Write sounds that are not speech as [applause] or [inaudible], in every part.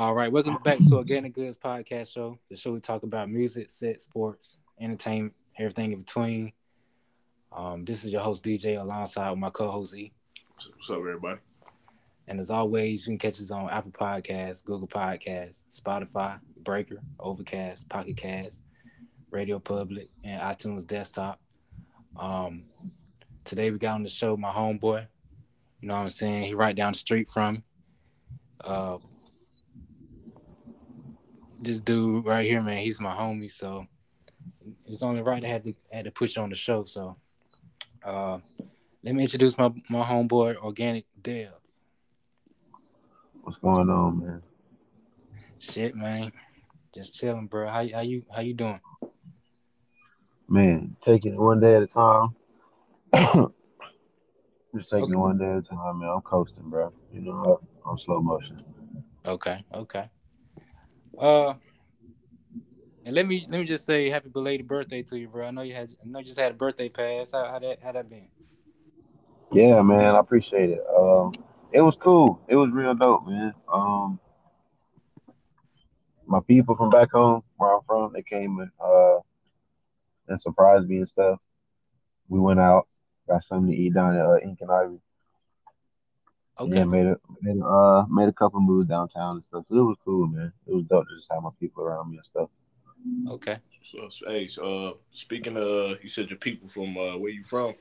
All right, welcome back to Organic Goods Podcast Show, the show we talk about music, sex, sports, entertainment, everything in between. Um, this is your host DJ alongside my co-host E. What's up, everybody? And as always, you can catch us on Apple Podcasts, Google Podcasts, Spotify, Breaker, Overcast, Pocket Cast, Radio Public, and iTunes Desktop. Um, today we got on the show my homeboy. You know what I'm saying? He right down the street from me. Uh, this dude right here, man, he's my homie, so it's only right I had to had to put you on the show. So uh let me introduce my my homeboy Organic Dev. What's going on, man? Shit, man. Just chilling, bro. How how you how you doing? Man, taking it one day at a time. [coughs] Just taking Okay. it one day at a time, man. I'm coasting, bro. You know, I'm slow motion. Okay, okay. Uh and let me let me just say happy belated birthday to you, bro. I know you had I know you just had a birthday pass. How how that how that been? Yeah, man, I appreciate it. Um, it was cool. It was real dope, man. Um, my people from back home, where I'm from, they came and uh and surprised me and stuff. We went out, got something to eat down at uh, Ink and Ivy. Okay. Yeah, made a made a, uh made a couple moves downtown and stuff. So it was cool, man. It was dope to just have my people around me and stuff. Okay. So, so, hey, so, uh, speaking of, you said your people from uh, where you from.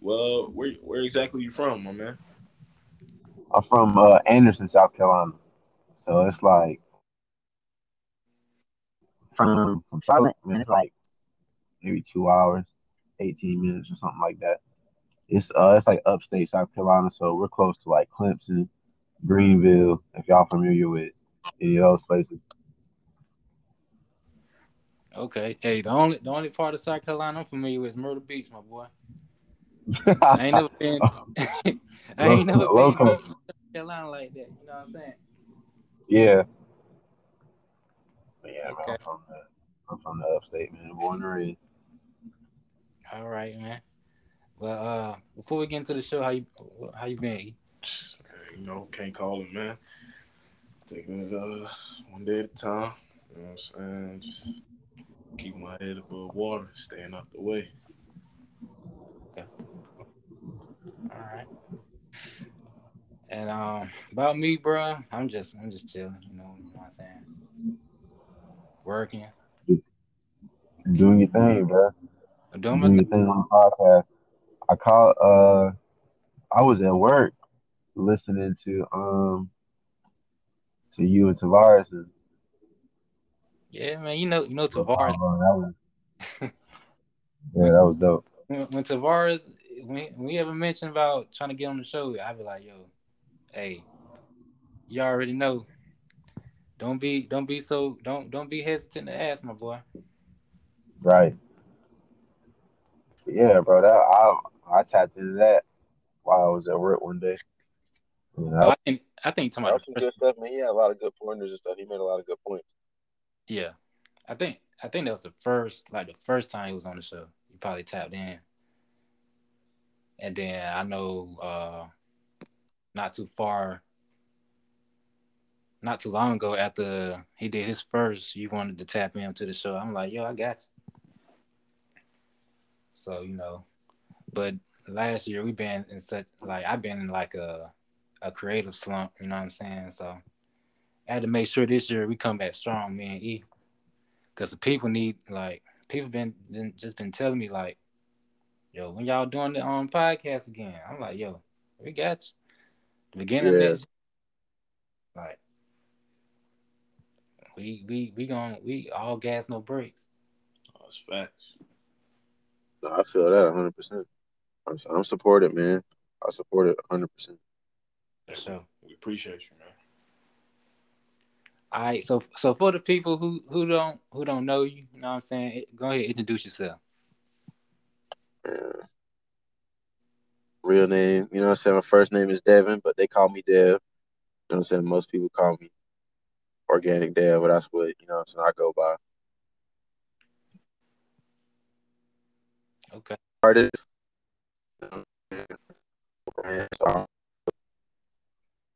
Well, where where exactly you from, my man? I'm from uh, Anderson, South Carolina. So it's like from from Charlotte, man, it's like maybe two hours, eighteen minutes or something like that. It's uh it's like upstate South Carolina, so we're close to like Clemson, Greenville, if y'all familiar with any of those places. Okay. Hey, the only the only part of South Carolina I'm familiar with is Myrtle Beach, my boy. I ain't never been. [laughs] [laughs] I ain't never been Local. to South Carolina like that. You know what I'm saying? yeah. But yeah, man, Okay. I'm from the I'm from the upstate, man. Born and raised. All right, man. Well, uh, before we get into the show, how you how you been? You know, can't call it, man. Taking it uh, one day at a time. You know what I'm saying? Just keep my head above water, staying out the way. Yeah. All right. And um, about me, bro, I'm just I'm just chilling. You know, you know what I'm saying? Working. Doing your thing, bro. I'm doing my doing your thing. thing on the podcast. I call uh I was at work listening to um to you and Tavares and Yeah, man. You know, you know Tavares. Oh, that was [laughs] Yeah, that was dope. When, when Tavares, when, when we ever mentioned about trying to get on the show, I'd be like, yo, hey, you already know. Don't be don't be so don't don't be hesitant to ask, my boy. Right. Yeah, bro, that I I tapped into that while I was at work one day. You know, I think I think you're talking about some good stuff, man. He had a lot of good pointers and stuff. He made a lot of good points. yeah. I think I think that was the first like the first time he was on the show. He probably tapped in. And then I know uh not too far not too long ago after he did his first, you wanted to tap into the show. I'm like, yo, I got you. So, you know, but last year we've been in such like I've been in like a a creative slump, you know what I'm saying? So I had to make sure this year we come back strong, me and E. Cause the people need like people been been- just been telling me like, yo, when y'all doing the um podcast again? I'm like, yo, we got you. The beginning of Yeah. next like we we we going we all gas no brakes. Oh, it's facts. No, I feel that hundred percent. I'm I'm supported, man. I support it hundred percent. For sure. We appreciate you, man. All right, so so for the people who who don't who don't know you, you know what I'm saying? Go ahead, introduce yourself. Uh, real name, you know what I'm saying? My first name is Devin, but they call me Dev. You know what I'm saying? Most people call me Organic Dev, but that's what, you know what I'm saying, I go by. Okay. Artist. You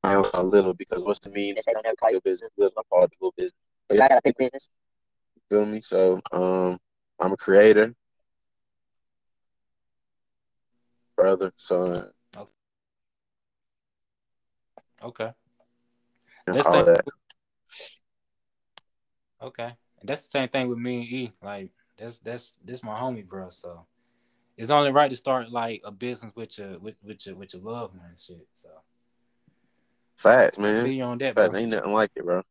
know what I'm a little because what's the mean? They say don't ever call your business little. I call it little business. But I got a big business. You feel me? So um, I'm a creator, brother, son. Okay. and That's all that. okay. That's the same thing with me and E. Like that's that's this my homie, bro. So it's only right to start like a business with your with, with your with your loved one and shit. So Facts, man. you on that, bro. Facts. Ain't nothing like it, bro.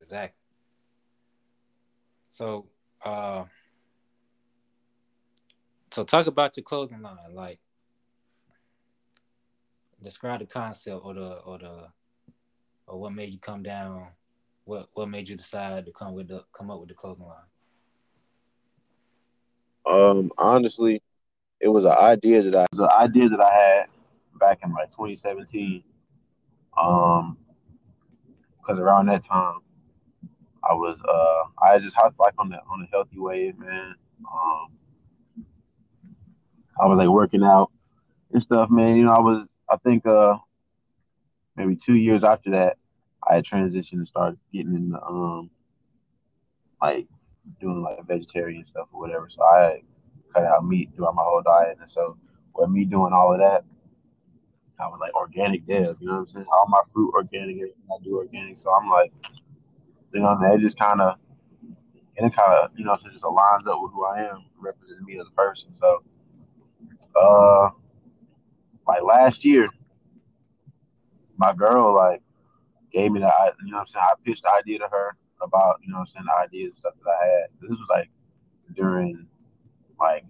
Exactly. So uh so talk about your clothing line, like describe the concept or the or the or what made you come down what what made you decide to come with the come up with the clothing line. Um, honestly, it was an idea that I an idea that I had back in like 2017. Um, because around that time, I was uh I just hopped like on the on the healthy wave, man. Um, I was like working out and stuff, man. You know, I was I think uh maybe two years after that, I had transitioned and started getting in the um like doing like vegetarian stuff or whatever. So I cut out meat throughout my whole diet, and so with me doing all of that, I was like organic dev. You know what I'm saying? All my fruit organic, everything I do organic. So I'm like, you know, that just kind of and it kind of you know so just aligns up with who I am, representing me as a person. So uh, like last year, my girl like gave me the you know what I'm saying I pitched the idea to her about you know I'm saying the ideas and stuff that I had. This was like during like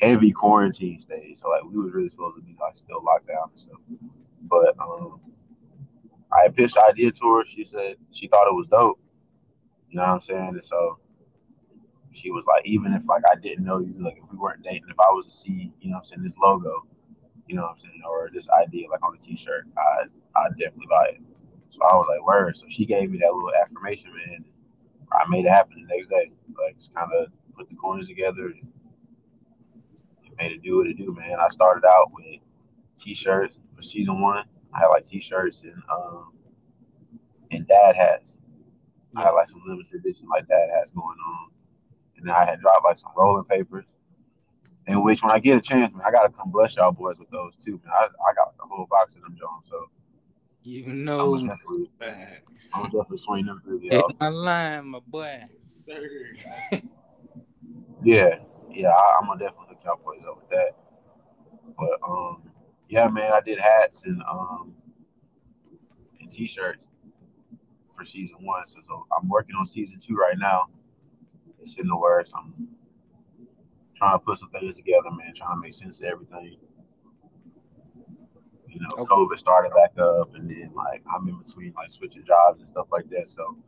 heavy quarantine stage, so like we was really supposed to be like still locked down and stuff. But um, I pitched the idea to her. She said she thought it was dope. You know what I'm saying? And so she was like, even if like I didn't know you, like if we weren't dating, if I was to see, you know what I'm saying, this logo, you know what I'm saying, or this idea like on a t-shirt, I I'd definitely buy it. I was like, word. So she gave me that little affirmation, man. I made it happen the next day. Like just kind of put the coins together and made it do what it do, man. I started out with t-shirts for season one. I had like t-shirts and um and dad hats. I had like some limited edition like dad hats going on. And then I had dropped like some rolling papers. In which when I get a chance, man, I gotta come bless y'all boys with those too, man. I, I got a whole box of them Jones. So You I'm know gonna definitely Facts. I'm gonna definitely swing them through hit y'all. my line, my boy. Sir. Yeah, yeah, I, I'm gonna definitely hook y'all boys up with that. But um yeah man, I did hats and um and t-shirts for season one. So, so I'm working on season two right now. It's in the works. I'm trying to put some things together, man, trying to make sense of everything. You know, Okay. COVID started back up and then like I'm in between like switching jobs and stuff like that. So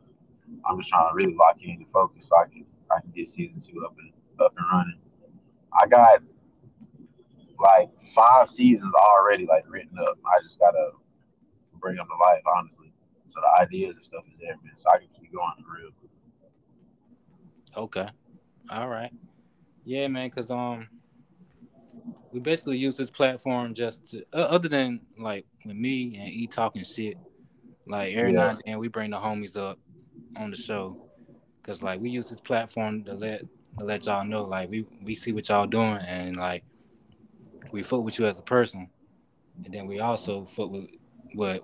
I'm just trying to really lock in and focus so I can I can get season two up and up and running. I got like five seasons already like written up. I just gotta bring them to life, honestly. So the ideas and stuff is there, man. So I can keep going for real. Okay. All right. Yeah, man, cause um we basically use this platform just to uh, other than like with me and E talking shit, like every now Yeah. and then we bring the homies up on the show. Cause like we use this platform to let to let y'all know like we we see what y'all doing and like we fuck with you as a person. And then we also fuck with what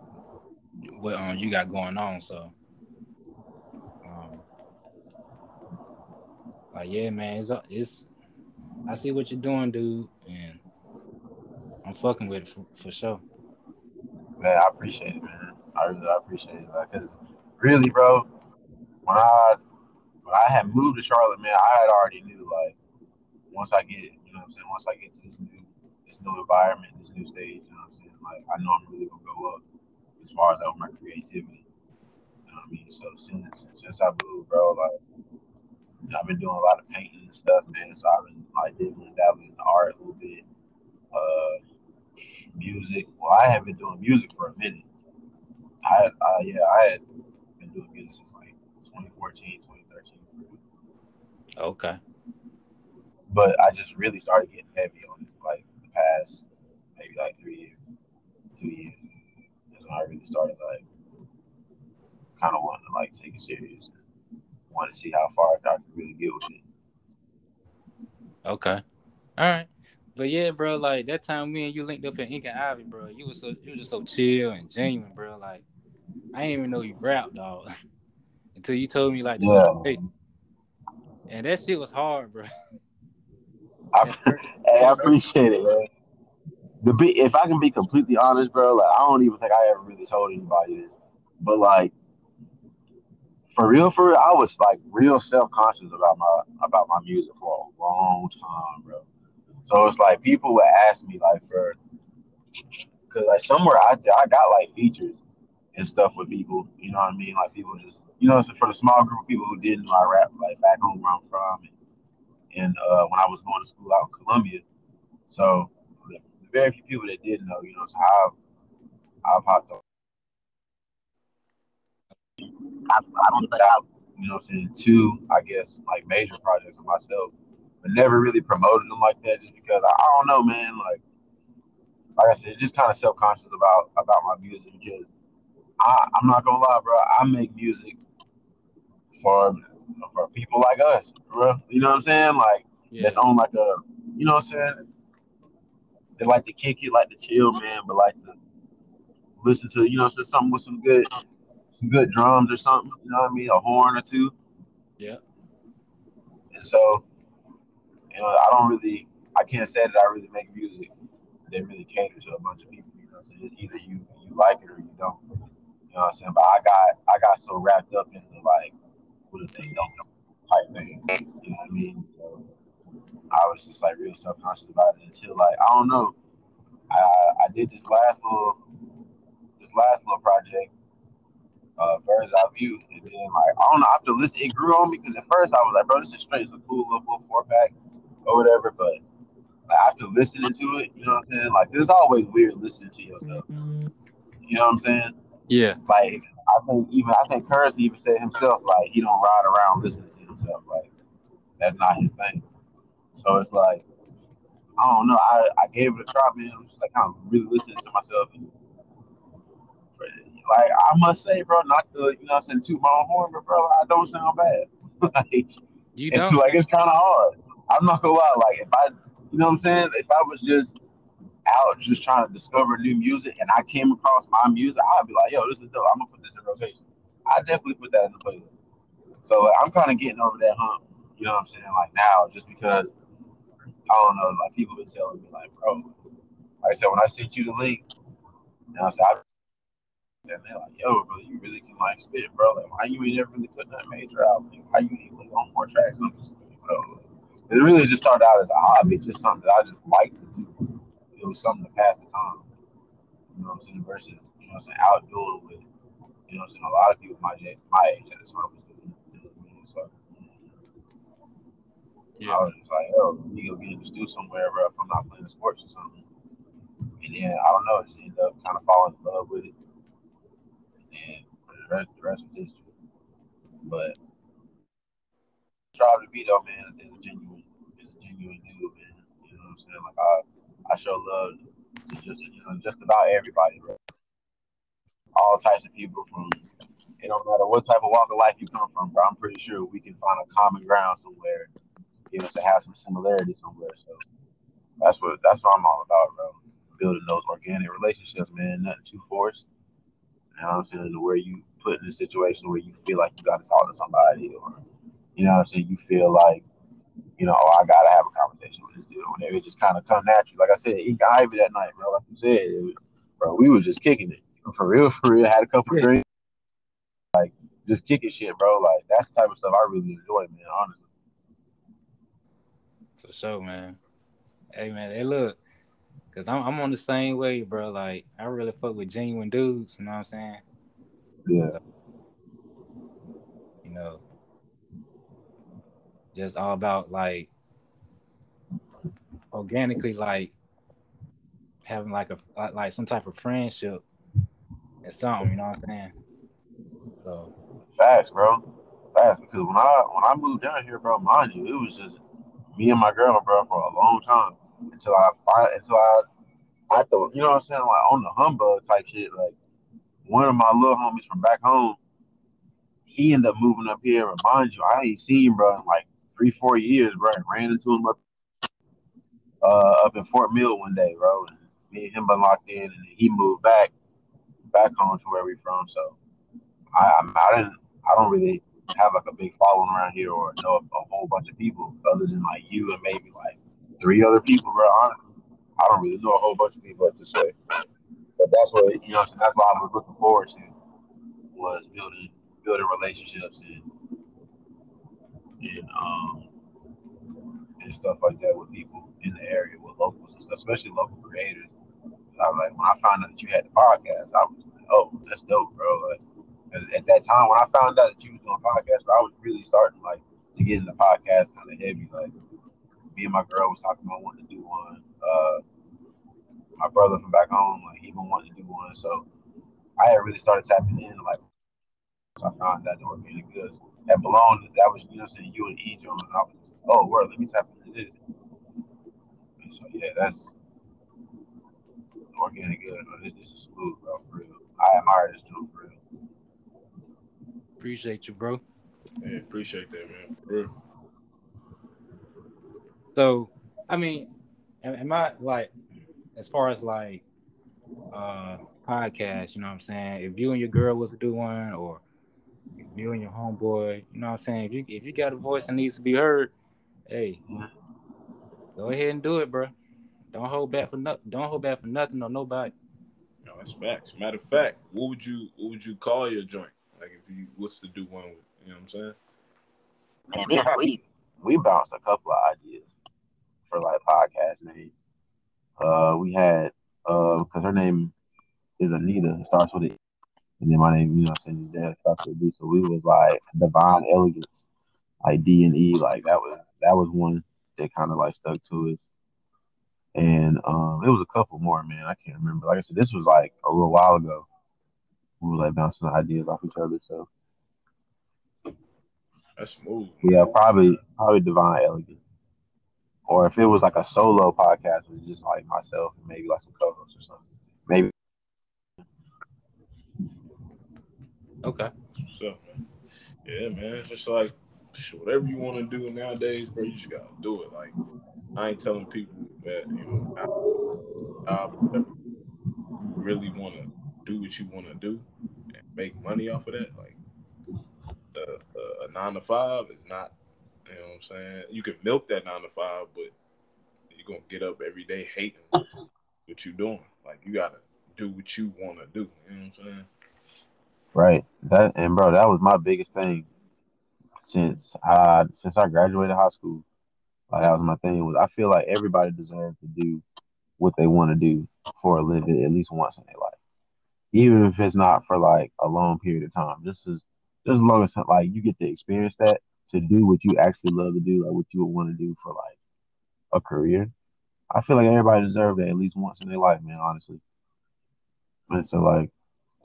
what um you got going on. So um like yeah man, it's it's I see what you're doing, dude, and I'm fucking with it for, for sure. Man, I appreciate it, man. I really I appreciate it. Because really, bro, when I when I had moved to Charlotte, man, I had already knew like once I get, you know what I'm saying, once I get to this new this new environment, this new stage, you know what I'm saying? Like I know I'm really gonna go up as far as like my creativity. You know what I mean? So since since I moved, bro, like I've been doing a lot of painting and stuff, man. So I've been like dibbling dabbling in art a little bit. Uh music. Well, I have been doing music for a minute. I uh, yeah, I had been doing music since like 2014, 2013. Okay. But I just really started getting heavy on it like the past maybe like three years. two years. That's when I really started like kind of wanting to like take it serious. Want to see how far I could really get with it. Okay. All right. But yeah, bro, like that time me and you linked up in Ink and Ivy, bro. You was so you was just so chill and genuine, bro. Like I didn't even know you rap, dog. [laughs] Until you told me like Yeah. hey. And that shit was hard, bro. [laughs] I, hey, I appreciate it, man. The be, if I can be completely honest, bro, like I don't even think I ever really told anybody this, but like for real, for real, I was like real self conscious about my about my music for a long time, bro. So it's like people would ask me like for, cause like somewhere I I got like features and stuff with people, you know what I mean? Like people just, you know, for the small group of people who didn't know I rap, like back home where I'm from, and, and uh, when I was going to school out in Columbia. So the very few people that didn't know, you know, so I've I've hopped on. I've, I've only put out, you know, what I'm saying two, I guess, like major projects for myself, but never really promoted them like that, just because I, I don't know, man. Like, like I said, just kind of self conscious about about my music because I, I'm not gonna lie, bro. I make music for for people like us, bro. You know what I'm saying? Like Yeah. that's on like a, you know what I'm saying? They like to kick it, like to chill, man, but like to listen to, you know, something with some good, some good drums or something. You know what I mean? A horn or two. Yeah. And so, you know, I don't really, I can't say that I really make music that really cater to a bunch of people. You know, so it's either you you like it or you don't. You know what I'm saying? But I got I got so wrapped up into like what if they don't type thing. You know what I mean? So I was just like real self conscious about it until like I don't know. I I did this last little this last little project, uh Bird's Eye View, and then like I don't know, after listening, it grew on me because at first I was like, bro, this is straight, it's a cool little four four pack or whatever, but like, after listening to it, you know what I'm saying? Like it's always weird listening to yourself. You know what I'm saying? Yeah. like I think even I think Curren$y even said himself like he don't ride around listening to himself like that's not his thing. So it's like I don't know. I, I gave it a try, man. I'm just like I'm really listening to myself. And, like I must say, bro, not to you know I'm saying toot my own horn, but bro, I don't sound bad. [laughs] like, You it's don't. like it's kind of hard. I'm not gonna lie. Like if I, you know what I'm saying, if I was just out just trying to discover new music and I came across my music, I'd be like, yo, this is dope. I'm gonna put this in rotation. I definitely put that in the playlist. So like, I'm kind of getting over that hump. You know what I'm saying? Like now, just because I don't know, like people been telling me, like, bro, like I said, when I sent you the link, I said, I, and they're like, yo, bro, you really can like spit, bro. Like, why you ain't never really putting that major out? Like, why you ain't like, on more tracks? And I'm just, like, bro. It really just started out as a hobby, just something that I just liked to do. It was something to pass the time. You know what I'm saying? Versus, you know what I'm saying, out doing with, you know what I'm saying, a lot of people my age, my age at the time was doing. You know what I? So was just like, yo, we go get in the studio somewhere, bro, if I'm not playing sports or something. And then I don't know, I just ended up kind of falling in love with it. And the rest, the rest was history. But Tribe to be though, man, is a genuine, is a genuine dude, man. You know what I'm saying? Like I, I show love to just, you know, just about everybody, bro. All types of people from. It don't matter what type of walk of life you come from, bro. I'm pretty sure we can find a common ground somewhere. You know, to have some similarities somewhere. So that's what that's what I'm all about, bro. Building those organic relationships, man. Nothing too forced. You know what I'm saying? Where you put in a situation where you feel like you got to talk to somebody, or you know what I'm saying? You feel like, you know, oh, I gotta have a conversation with this dude. Whenever it just kind of come naturally. Like I said, he got Ivy that night, bro. Like you said, it bro, we was just kicking it for real, for real. Had a couple Yeah. drinks, like just kicking shit, bro. Like that's the type of stuff I really enjoy, man. Honestly. For sure, man. Hey, man. Hey, look. Cause I'm, I'm on the same way, bro. Like I really fuck with genuine dudes. You know what I'm saying? Yeah. You know, just all about like organically, like having like a like- like some type of friendship and something. You know what I'm saying? So Facts, bro. Facts. Because when I when I moved down here, bro, mind you, it was just me and my girl, bro, for a long time until I until I I thought, you know what I'm saying, like on the humbug type shit. Like one of my little homies from back home, he ended up moving up here. Remind you, I ain't seen bro in like three, four years, bro. Ran into him up uh, up in Fort Mill one day, bro. And me and him been locked in, and he moved back back home to where we from. So I, I, I didn't, I don't really have like a big following around here or know a, a, whole bunch of people other than like you and maybe like three other people, bro. Honestly, I don't really know a whole bunch of people at this way. But that's what you know. That's what I was looking forward to was building building relationships and and um and stuff like that with people in the area with locals, especially local creators. I was like, when I found out that you had the podcast, I was like, oh, that's dope, bro. Like, at that time, when I found out that you was doing podcast, I was really starting like to get into podcast kind of heavy. Like, me and my girl was talking about wanting to do one. Uh, my brother from back home, like, he been wanting to do one. So I had really started tapping in, like, so I found that the organic goods that belonged. That was, you know, saying you and E John, and I was, oh, word, let me tap into this. And so yeah, that's organic good. This is smooth, bro. For real. I admire this dude for real. Appreciate you, bro. Yeah, appreciate that, man. For real. So, I mean, am I like, as far as like, uh, podcast, you know what I'm saying? If you and your girl was to do one, or if you and your homeboy, you know what I'm saying? If you if you got a voice that needs to be heard, hey, go ahead and do it, bro. Don't hold back for nothing. Don't hold back for nothing or nobody. No, that's facts. Matter of fact, what would you what would you call your joint? Like if you what's to do one with, you know what I'm saying? Man, we we, we bounced a couple of ideas for like podcast names. Uh, we had uh, because her name is Anita, it starts with it, and then my name, you know, saying dad starts with D. So we was like Divine Elegance, like D and E, like that was that was one that kind of like stuck to us. And um, it was a couple more, man. I can't remember. Like I said, this was like a little while ago. We were like bouncing ideas off each other. So that's smooth. Yeah, probably probably Divine Elegance. Or if it was like a solo podcast, it was just like myself and maybe like some co-hosts or something. Maybe. Okay. So, yeah, man. Just like whatever you want to do nowadays, bro, you just gotta do it. Like I ain't telling people that you know I, I really want to do what you want to do and make money off of that. Like a, a nine to five is not. You know what I'm saying? You can milk that nine to five, but you're gonna get up every day hating what you're doing. Like you gotta do what you want to do. You know what I'm saying? Right. That and bro, that was my biggest thing since I since I graduated high school. Like that was my thing was I feel like everybody deserves to do what they want to do for a living at least once in their life. Even if it's not for like a long period of time. Just as just as long as like you get to experience that to do what you actually love to do, like what you would want to do for like a career. I feel like everybody deserves that at least once in their life, man, honestly. And so like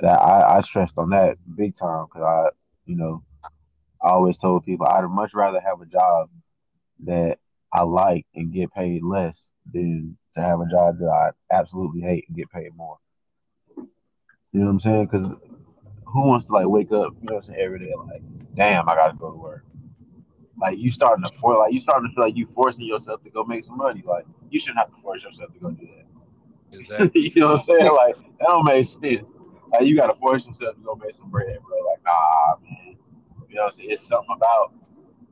that I, I stressed on that big time because I, you know, I always told people I'd much rather have a job that I like and get paid less than to have a job that I absolutely hate and get paid more. You know what I'm saying? Because who wants to like wake up, you know, what I'm saying, every day like, damn, I gotta go to work. Like you starting to for like you starting to feel like you forcing yourself to go make some money. Like you shouldn't have to force yourself to go do that. [laughs] Exactly. you know what I'm saying? Like that don't make sense. Like you gotta force yourself to go make some bread, bro. Like ah man. You know what I'm saying? It's something about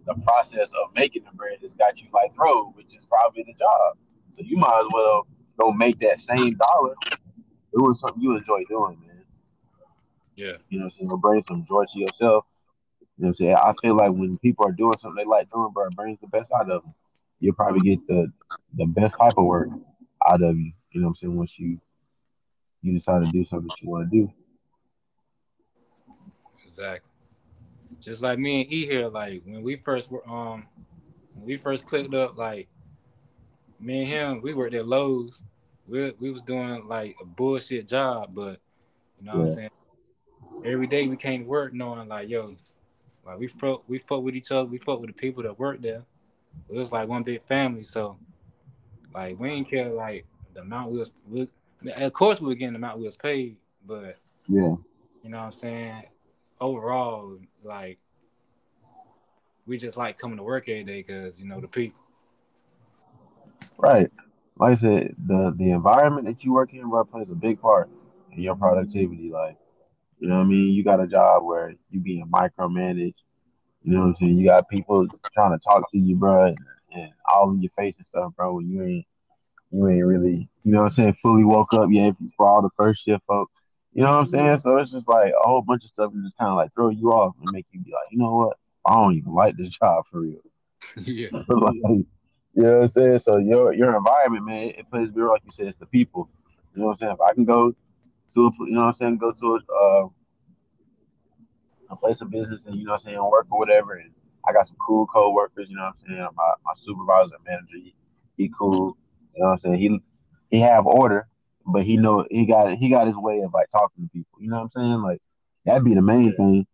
the process of making the bread that's got you like throw, which is probably the job. So you might as well go make that same dollar doing something you enjoy doing, man. Yeah. You know, so bring some joy to yourself. You know what I'm saying? I feel like when people are doing something they like doing, bro, it brings the best out of them. You'll probably get the the best type of work out of you. You know what I'm saying? Once you you decide to do something that you want to do. Exactly. Just like me and E here, like when we first were um when we first clicked up, like me and him, we worked at Lowe's. We we was doing like a bullshit job, but you know yeah. what I'm saying. Every day we came to work knowing like, yo, like we fuck we fuck with each other, we fuck with the people that work there. It was like one big family, so like we didn't care like the amount we was we, Of course, we were getting the amount we was paid, but Yeah. you know what I'm saying. Overall, like we just like coming to work every day because you know the people. Right. Like I said, the the environment that you work in, bro, plays a big part in your productivity. Like, you know what I mean? You got a job where you being micromanaged. You know what I'm saying? You got people trying to talk to you, bro, and, and all in your face and stuff, bro. When you ain't you ain't really, you know what I'm saying, fully woke up yet for all the first shift folks. You know what I'm saying? So it's just like a whole bunch of stuff just kind of like throw you off and make you be like, you know what? I don't even like this [laughs] job for real. [laughs] yeah, [laughs] like, you know what I'm saying? So your your environment, man, it plays a role, like you said, it's the people. You know what I'm saying? If I can go to a, you know what I'm saying, go to a, uh, a place of business and you know what I'm saying, work or whatever, and I got some cool co-workers. You know what I'm saying? My my supervisor, and manager, he, he cool. You know what I'm saying? He he have order, but he know he got he got his way of like talking to people. You know what I'm saying? Like that'd be the main thing.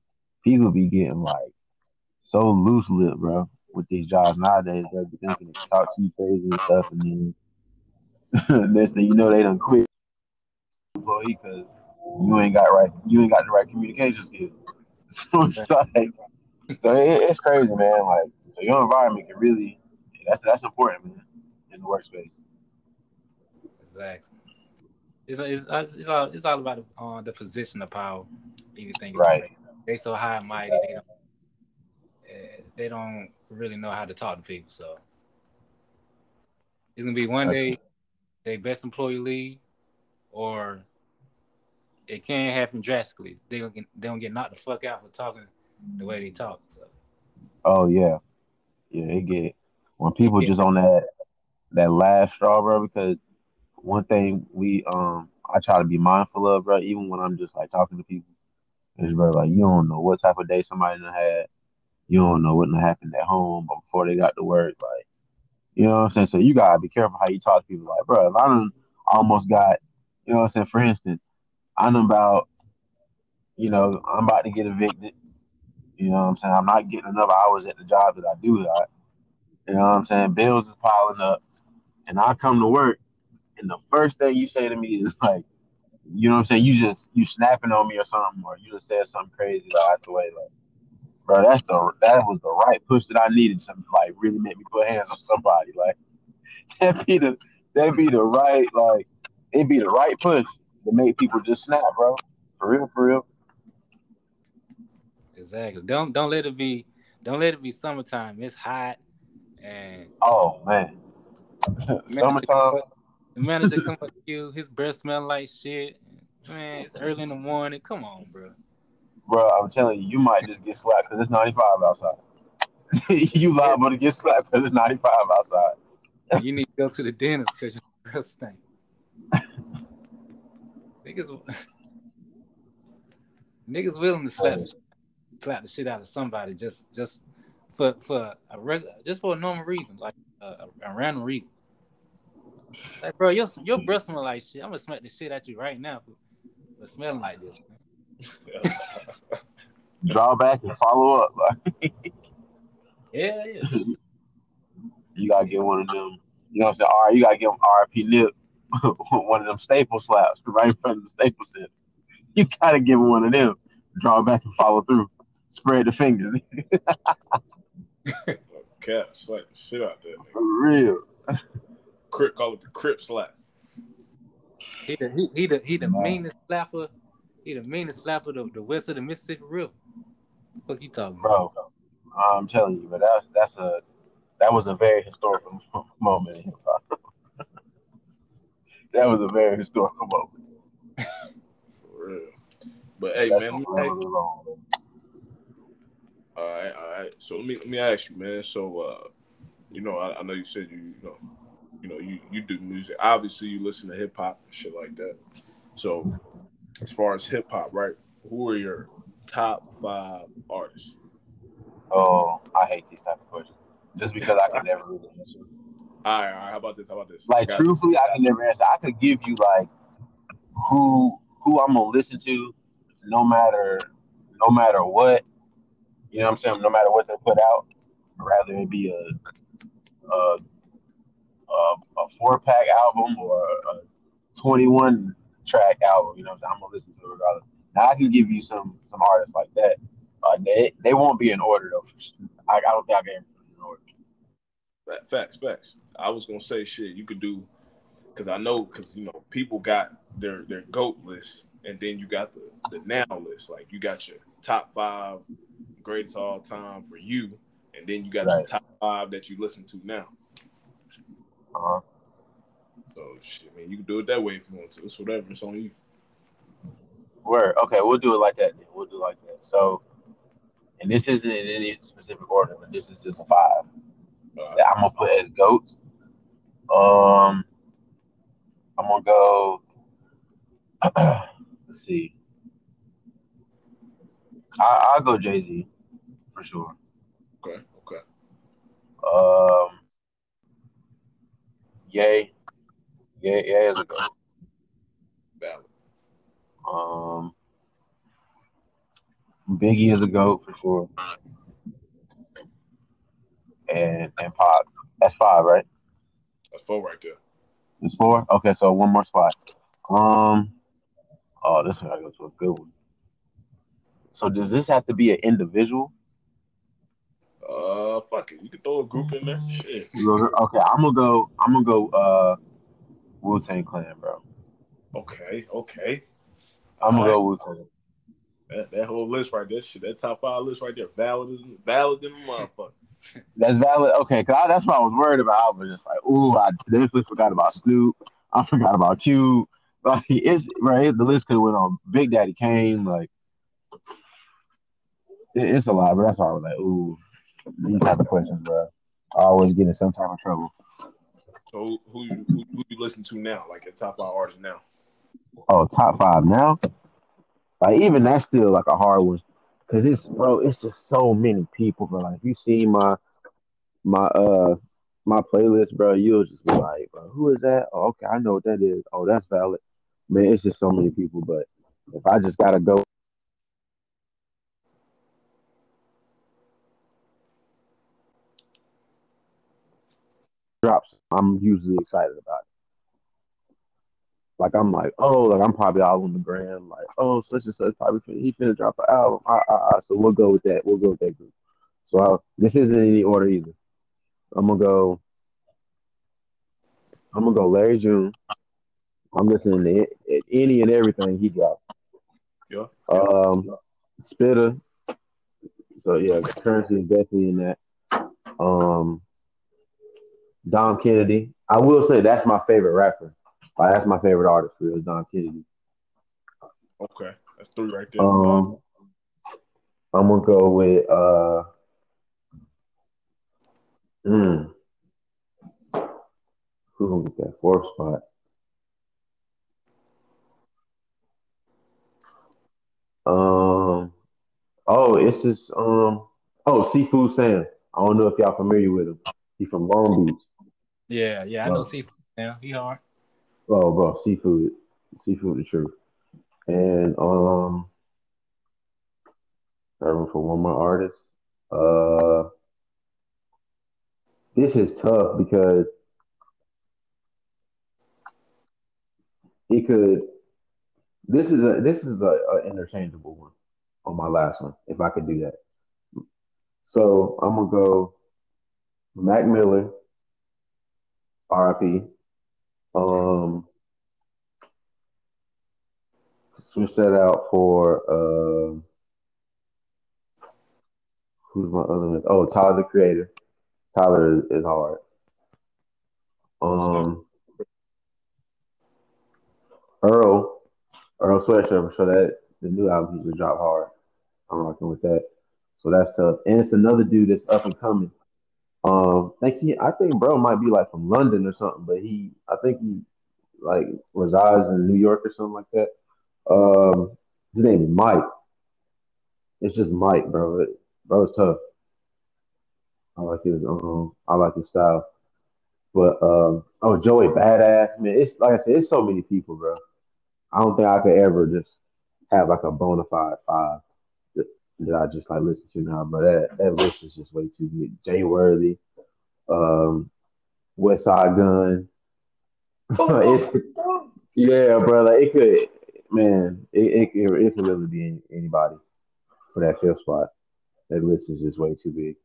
People be getting like so loose lip, bro, with these jobs nowadays. They be thinking they talk to you crazy and stuff, and then [laughs] next thing you know, they done quit employee because you ain't got right, you ain't got the right communication skills. [laughs] So it's like, so it, it's crazy, man. Like, so your environment can really, that's that's important, man, in the workspace. exactly. It's, it's, it's all it's all about uh, the position of power. Think Right. they so high and mighty, they don't uh, they don't really know how to talk to people. So it's gonna be one day they best employee leave, or it can happen drastically. They don't get they don't get knocked the fuck out for talking the way they talk. So Oh yeah, yeah. It get when people just on that that last straw, bro. Because one thing we um I try to be mindful of, bro. Even when I'm just like talking to people, is bro, like you don't know what type of day somebody had. You don't know what happened at home before they got to work. Like, you know what I'm saying? So you gotta be careful how you talk to people. Like, bro, if I done almost got, you know what I'm saying? For instance, I know about, you know, I'm about to get evicted. You know what I'm saying? I'm not getting enough hours at the job that I do got. You know what I'm saying? Bills is piling up. And I come to work and the first thing you say to me is like, you know what I'm saying? You just you snapping on me or something, or you just said something crazy like out the way, like, bro, that's the that was the right push that I needed to like really make me put hands on somebody. Like [laughs] that be the that be the right like it be the right push to make people just snap, bro. For real, for real. exactly. Don't don't let it be don't let it be summertime. It's hot and Oh man. Summertime. the manager come up to you, his breath smell like shit. Man, it's early in the morning. Come on, bro. Bro, I'm telling you, you might just get slapped because it's 95 outside. [laughs] you liable to get slapped because it's 95 outside. You need to go to the dentist because your breath stink. [laughs] niggas, [laughs] niggas willing to slap, oh. slap the shit out of somebody just just for for a regular, just for a normal reason, like a, a random reason. Like, bro, your your breath smell like shit. I'm gonna smack the shit at you right now for, for smelling like this. [laughs] Draw back and follow up. [laughs] Yeah, yeah. you gotta get one of them. You know what I'm saying? All right, you gotta give him RP nip, [laughs] one of them staple slaps right in front of the staple center. You gotta give him one of them. Draw back and follow through. Spread the fingers. Cat slap the shit out there. nigga. For real. Crip call it the crip slap. He the he, he the he the Wow. meanest slapper. He the meanest slapper the, the west of the Mississippi River. Fuck you talking about? Bro, I'm telling you, but that's that's a that was a very historical [laughs] moment in hip hop. That was a very historical moment. [laughs] For real. But hey That's man, let me what ask- was all right, all right. So let me let me ask you, man. So uh, you know, I, I know you said you, you know, you know, you, you do music. Obviously you listen to hip hop and shit like that. So as far as hip hop, right? Who are your top five artists? Oh, I hate these type of questions. Just because I can never really answer. All right, all right. How about this? How about this? Like truthfully, I can never answer. I could give you like who who I'm gonna listen to, no matter no matter what. You know what I'm saying? No matter what they put out, rather it be a a, a, a four pack album or a 21 track album. You know, what I'm, saying? I'm gonna listen to it regardless. Now I can give you some some artists like that. Uh, they they won't be in order though. I, I don't think I can in order. Facts, facts. I was gonna say shit. You could do because I know because you know people got their their goat list, and then you got the the now list. Like you got your top five greatest all time for you, and then you got right. your top five that you listen to now. Uh-huh. So shit, man, you can do it that way if you want to. It's whatever. It's on you. Word. Okay, we'll do it like that. Then. We'll do it like that. So, and this isn't in any specific order, but this is just a five. Uh, that I'm gonna put as goats. Um, I'm gonna go. [clears throat] let's see. I, I'll go Jay Z for sure. Okay. Okay. Um. Yay. Yay. Yay is a goat. Valid. Um. Biggie is a goat for sure. And and Pac. That's five, right? That's four right there. It's four. Okay, so one more spot. Um. Oh, this one I go to a good one. So does this have to be an individual? Uh, fuck it. You can throw a group in there. Shit. Okay, I'm gonna go. I'm gonna go. Uh, Wu Tang Clan, bro. Okay, okay. I'm gonna right. go Wu Tang. That, that whole list right there, shit, that top five list right there, valid, valid than a motherfucker. [laughs] That's valid. Okay, cause I, that's what I was worried about. I was just like, ooh, I definitely forgot about Snoop. I [laughs] forgot about you. Like it's right. The list could have went on. Big Daddy Kane, like it, it's a lot, but that's why I was like, ooh, these type of questions, bro. I always get in some type of trouble. So who you who, who you listen to now? Like a top five artist now? Oh, top five now. Like even that's still like a hard one, cause it's bro, it's just so many people. But like if you see my my uh my playlist, bro, you'll just be like, bro, who is that? Oh, okay, I know what that is. Oh, that's valid. Man, it's just so many people. But if I just gotta go drops, I'm usually excited about it. Like I'm like, oh, like I'm probably all on the gram, like, oh, such and such probably finna, he finna drop an album. Ah, ah, ah. So we'll go with that. We'll go with that group. So I, this isn't any order either. I'm gonna go. I'm gonna go Larry June. I'm listening to any and everything he dropped. Yeah. Um, Spitta. So yeah, Curren$y is definitely in that. Um, Dom Kennedy. I will say that's my favorite rapper. Like, that's my favorite artist for real, Dom Kennedy. Okay, that's three right there. Um, I'm gonna go with uh, mm, who gonna get that fourth spot? Um, oh, it's just um, oh, Seafood Sam. I don't know if y'all familiar with him. He's from Long Beach. Yeah, yeah, I know Seafood Sam. He hard. Oh, bro, seafood, seafood, the truth. And um, serving for one more artist. Uh, this is tough because it could. This is a this is a, a interchangeable one on my last one. If I could do that, so I'm gonna go Mac Miller, RIP. Um, switch that out for uh, who's my other one? Oh, Tyler the Creator. Tyler is, is hard. Um, Earl, Earl Sweatshirt. So that the new album he just dropped hard. I'm rocking with that. So that's tough. And it's another dude that's up and coming. Um, I think he, I think bro might be like from London or something, but he, I think he like resides in New York or something like that. Um, his name is Mike. It's just Mike, bro. It, bro, it's tough. I like his um, I like his style. But um, oh, Joey Badass, man. It's like I said, it's so many people, bro. I don't think I could ever just have like a bona fide five that, that I just like listen to now. But that that list is just way too big. Jay Worthy, um, Westside Gunn. [laughs] it's Yeah, brother. It could, man. It it, it, it could really be anybody for that fifth spot. That list is just way too big.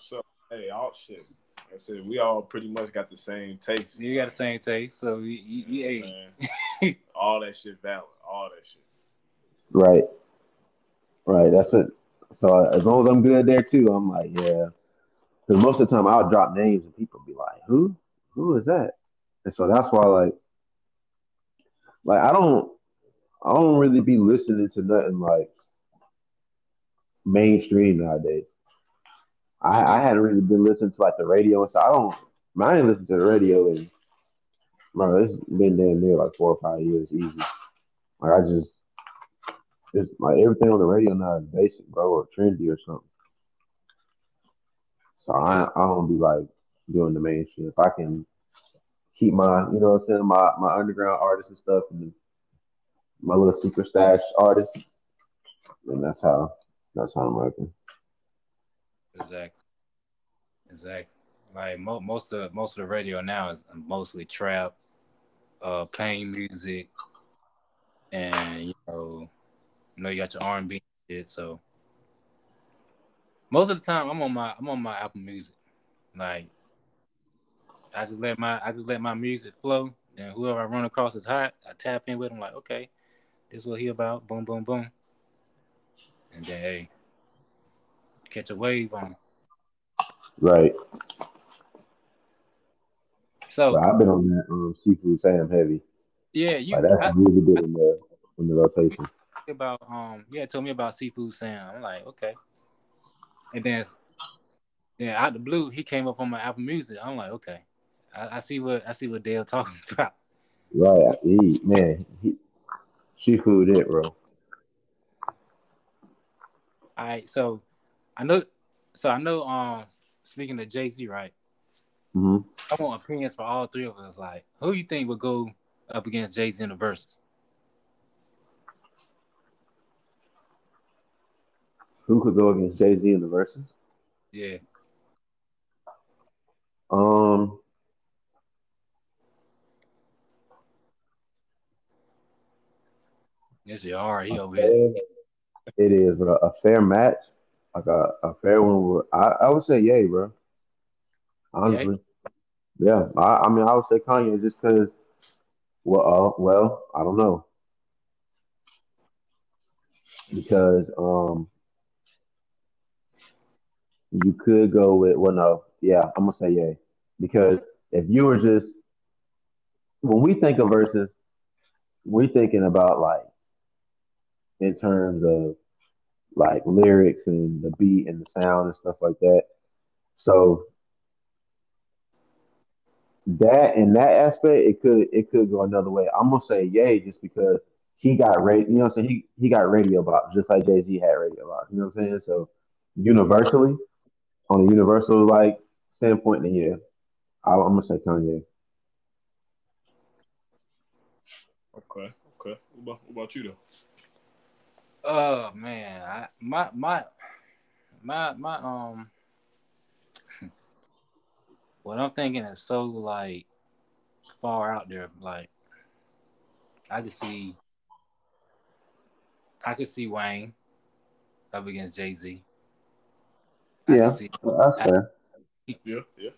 So hey, all shit. Like I said we all pretty much got the same taste. You got the same taste, so you, you, you know what hey, [laughs] all that shit valid. All that shit. Right. Right. That's what. So uh, as long as I'm good there too, I'm like, yeah. Because most of the time I'll drop names and people be like, who? Who is that? And so that's why, like, like I don't, I don't really be listening to nothing like mainstream nowadays. I, I hadn't really been listening to like the radio and stuff. I don't, I ain't listen to the radio and bro, it's been damn near like four or five years easy. Like I just, it's like everything on the radio now is basic, bro, or trendy or something. So I, I don't be like doing the mainstream. If I can keep my, you know I'm saying, my, my underground artists and stuff and my little secret stash artists, And that's how, that's how I'm working. exactly, exactly. Like mo- most of most of the radio now is mostly trap, uh, pain music, and you know, you know, you got your R and B shit. So most of the time, I'm on my I'm on my Apple Music. Like I just let my I just let my music flow, and whoever I run across is hot. I tap in with them like, okay, this is what he about. Boom, boom, boom, and then hey, catch a wave on. Right. So But I've been on that um, seafood Sam heavy. yeah, you Like that's I, really good in the in the rotation. about um yeah, told me about seafood Sam. I'm like, okay. And then then out the blue, he came up on my Apple Music. I'm like, okay. I, I see what I see what Dale talking [laughs] about. Right. He, man, he, seafood it, bro. All right, so I know so I know um speaking of Jay Z, right? hmm I want opinions for all three of us. Like, who you think would go up against Jay Z in the verses? Who could go against Jay Z in the verses? Yeah. Um, Yes, you are. He over here. it is bro. a fair match, like a, a fair one. I I would say yay, bro. Honestly, yeah. I, I mean, I would say Kanye just because. Well, uh, well, I don't know because um, you could go with well, no, yeah, I'm gonna say yay because if you were just when we think of verses, we're thinking about like in terms of like lyrics and the beat and the sound and stuff like that. So that in that aspect, it could it could go another way. I'm gonna say yay just because he got radio. You know what I'm saying? He he got radio box just like Jay Z had radio box. You know what I'm saying? So universally, on a universal like standpoint, then yeah, I, I'm gonna say Kanye. Okay. Okay. What about, what about you though? Oh man, I my my my my um [laughs] what I'm thinking is so like far out there. Like I could see I could see Wayne up against Jay Z. Yeah, could see that's fair. [laughs] Yeah. Yeah.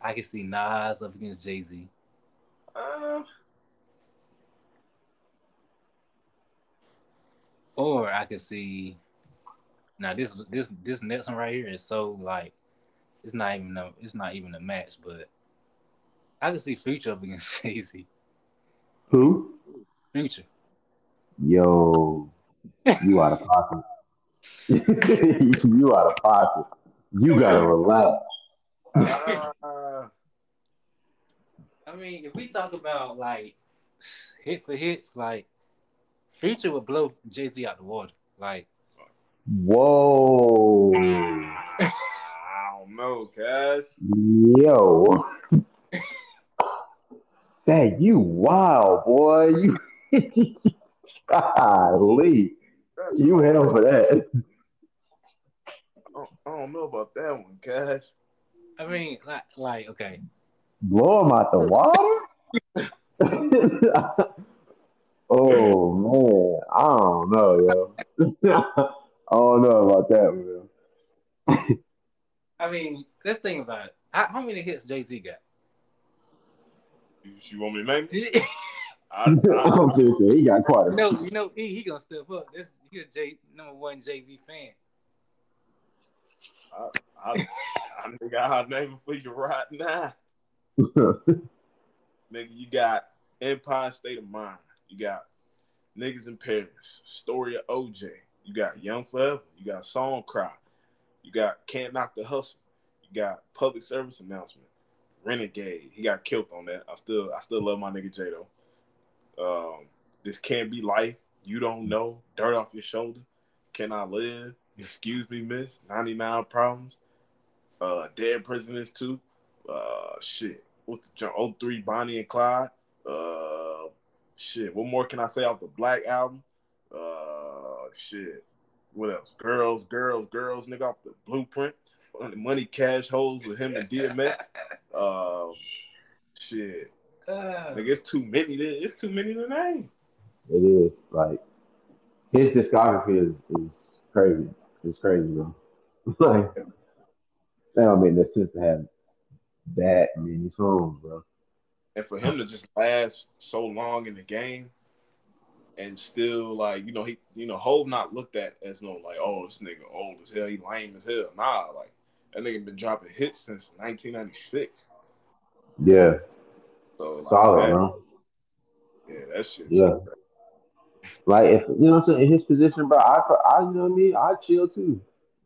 I could see Nas up against Jay Z. Uh, Or I could see now this this this next one right here is so like it's not even a it's not even a match, but I could see Future up against [laughs] Jay Z. Who? Future. Yo, you out of pocket. [laughs] you out of pocket. You gotta relax. uh, I mean, if we talk about like hit for hits, like Future would blow Jay Z out the water. Like Whoa. Mm. I don't know, Cass. Yo. That you wow, boy. You [laughs] golly. That's, You hell for that. I, don't, I don't know about that one, Cass. I mean, like like okay. Blow him out the water? [laughs] [laughs] oh man, I don't know, yo. [laughs] I don't know about that, man. I mean, let's think about it. How, how many hits Jay Z got? You, you want me to name? you [laughs] I, I, I'm just saying, he got quite a know, you know, he, he gonna step up. This he a J number one Jay Z fan. I, I, I think I'll name it for you right now. [laughs] Nigga, you got Empire State of Mind. You got Niggas in Paris, Story of OJ. You got Young Forever. You got Song Cry. You got Can't Knock the Hustle. You got Public Service Announcement. Renegade. He got killed on that. I still I still love my nigga J though. Um, this can't be life. You don't know. Dirt off your shoulder. Can I live? Excuse me, miss. 99 problems. Uh Dead Presidents 2. Uh shit. What's the jump? 03 Bonnie and Clyde. Uh shit. What more can I say off the Black album? Uh shit. What else? Girls, girls, girls, nigga off the blueprint. Money cash holes with him and DMX. Um [laughs] shit. Uh, Nigga, it's too many. to- It's too many to name. It is like his discography is is crazy. It's crazy, bro. [laughs] like that don't make no sense to have that many songs, bro. And for him to just last so long in the game and still like, you know, he you know, Hove not looked at as no like, oh, this nigga old as hell, he lame as hell. Nah, like that nigga been dropping hits since 1996. Yeah, So like, solid, that- bro. Yeah, that shit. Yeah. Like if you know what I'm saying, in his position, bro, I, I you know what I mean, I chill too.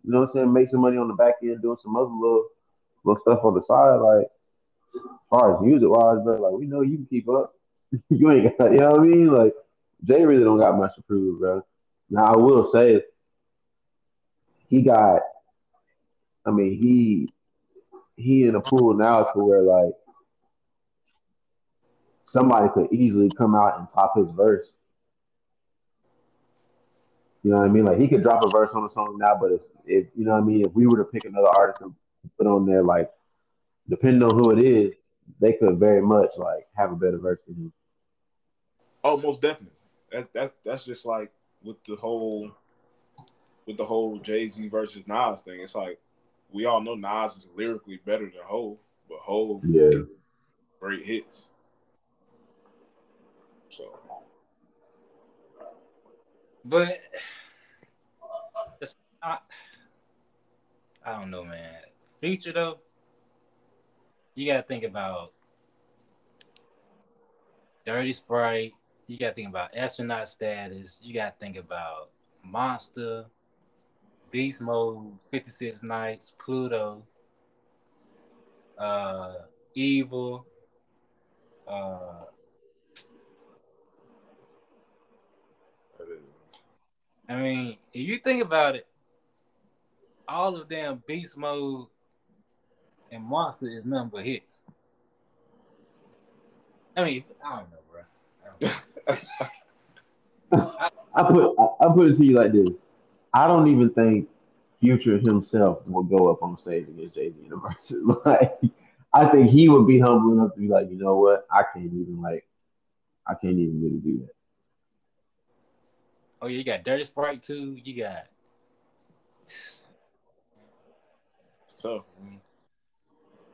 You know what I'm saying? Make some money on the back end, doing some other little little stuff on the side. Like far as music wise, bro, like we know you can keep up. [laughs] you ain't got you know what I mean? Like Jay really don't got much to prove, bro. Now I will say he got I mean he he in a pool now to where like somebody could easily come out and top his verse. You know what I mean? Like he could drop a verse on a song now, but if, if you know what I mean, if we were to pick another artist and put on there, like depending on who it is, they could very much like have a better verse than him. Oh, most definitely. That, that's that's just like with the whole with the whole Jay Z versus Nas thing. It's like we all know Nas is lyrically better than Hove, but Hove Yeah. great hits. So but [sighs] it's, I, I don't know, man. Future though, you gotta think about Dirty Sprite. You gotta think about astronaut status. You gotta think about Monster, Beast Mode, Fifty Six Nights, Pluto, uh, Evil, uh, I mean, if you think about it, all of them Beast Mode and Monster is nothing but hit. I mean, I don't know, bro. I don't know. [laughs] I put I, I put it to you like this. I don't even think Future himself will go up on stage against Jay Z in a verse. [laughs] Like I think he would be humble enough to be like, you know what, I can't even like I can't even really do that. Oh, yeah, you got Dirty Sprite too. You got so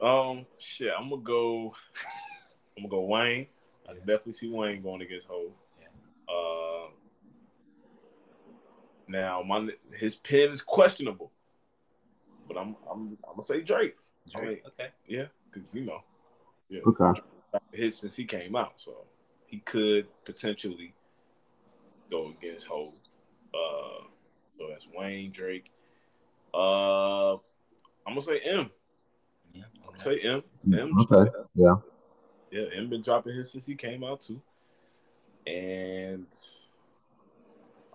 um shit, I'm gonna go I'm gonna go Wayne. I can definitely see Wayne going against Hove. Uh, now my his pen is questionable, but I'm I'm I'm gonna say Drake. I mean, okay. yeah, because you know, yeah, Okay. hit since he came out, so he could potentially go against Hove. Uh, so that's Wayne Drake. Uh, I'm gonna say Em. Yeah. I'm gonna say Em. Em. Okay. Yeah. Yeah, Em been dropping hits since he came out too. And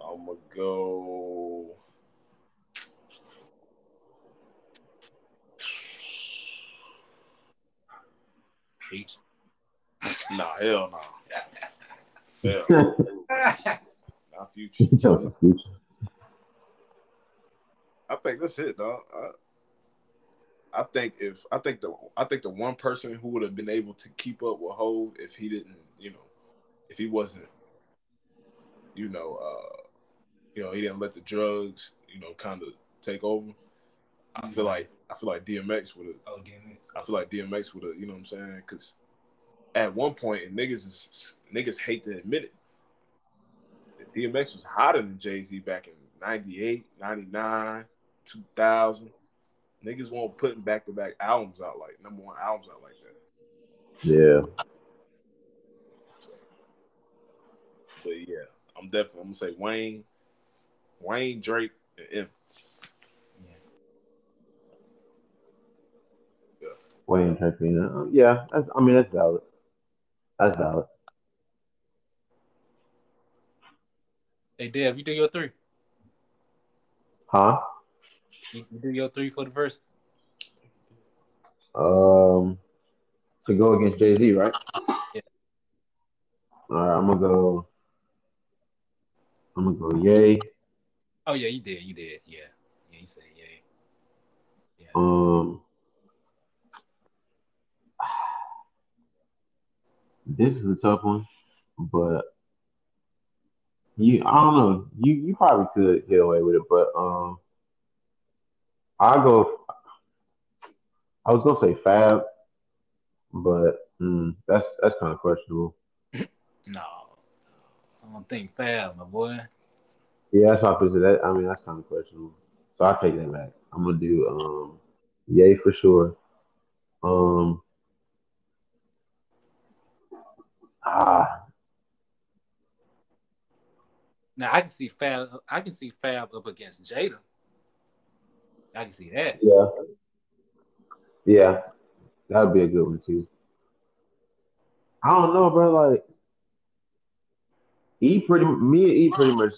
I'm gonna go. Beach. Nah, hell no. Hell, no. [laughs] not future. [laughs] Future. I think that's it, dog. I, I think if I think the I think the one person who would have been able to keep up with Hove if he didn't, you know, if he wasn't, you know, uh, you know, he didn't let the drugs, you know, kind of take over. I feel like I feel like DMX would have. Oh, DMX. I feel like DMX would have. You know what I'm saying? Because at one point, and niggas is, niggas hate to admit it. DMX was hotter than Jay Z back in 98, 99, 2000. Niggas won't putting back to back albums out like number one albums out like that. Yeah. But yeah, I'm definitely I'm gonna say Wayne, Wayne Drake, and Em. Yeah. Wayne Tarantino. Um, yeah, that's, I mean that's valid. That's valid. Hey, Dev, you do your three. Huh? You, do your three for the verse. Um, to go against Jay Z, right? Yeah. All right, I'm gonna go. I'm gonna go. Yay. Oh yeah, you did. You did. Yeah. Yeah, you said yeah. Yeah. Um, this is a tough one, but you, I don't know. You, you probably could get away with it, but um, I go. I was gonna say Fab, but mm, that's that's kind of questionable. [clears throat] No, I don't think Fab, my boy. Yeah, that's opposite. That I mean, that's kind of questionable. So I take that back. I'm gonna do um, Yay for sure. Um, ah, Now I can see Fab. I can see Fab up against Jada. I can see that. yeah, yeah, that'd be a good one too. I don't know, bro. Like, E pretty, me and E pretty much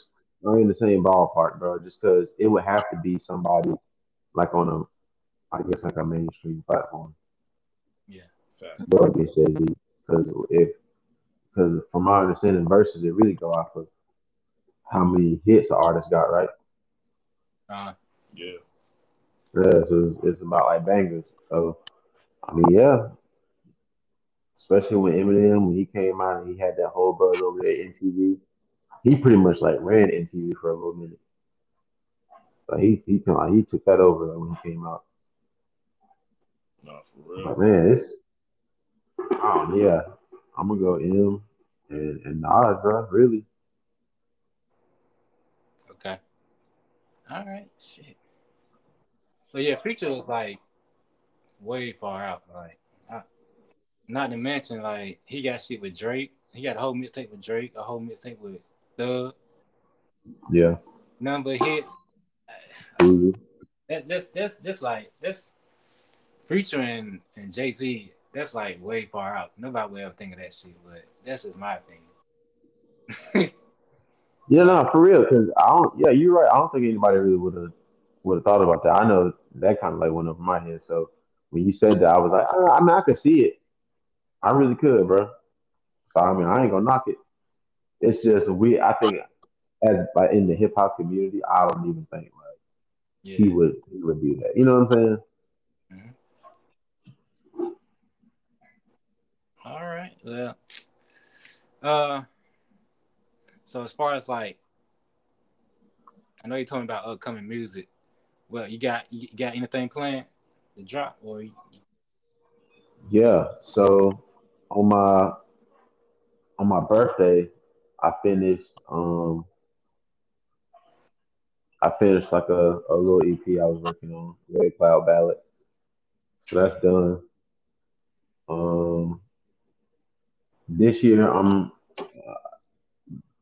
are in the same ballpark, bro. Just because it would have to be somebody like on a, I guess like a mainstream platform. Yeah. Fact. go against Jay Z. Because if, because from my understanding, verses it really go off of how many hits the artist got, right? Uh, Yeah. Yeah, so it's, it's about like bangers. So I mean, yeah, especially when Eminem when he came out and he had that whole buzz over there at MTV. He pretty much like ran MTV for a little minute. So he he come out, he took that over like, when he came out. No, for real. But man, it's oh yeah, I'm gonna go Em and and Nas, bro. Really, okay. All right. Shit. But yeah, Future was like way far out. Like, I, not to mention like he got shit with Drake. He got a whole mixtape with Drake, a whole mixtape with Thug. yeah. But hits. That, that's that's just like that's Future and, and Jay Z. That's like way far out. Nobody will ever think of that shit, but that's just my opinion. [laughs] Yeah, no, for real. Because I don't. Yeah, you're right. I don't think anybody really would have would have thought about that. I know that kind of like went over my head. So when you said that, I was like, I, I mean, I could see it. I really could, bro. So I mean, I ain't gonna knock it. It's just we. I think as like in the hip hop community, I don't even think like yeah. he would he would do that. You know what I'm saying? All right. Well, uh, so as far as like, I know you're talking about upcoming music. Well, you got you got anything planned to drop or Yeah. So on my on my birthday, I finished um I finished like a, a little EP I was working on, Red Cloud Ballad. So that's done. Um this year I'm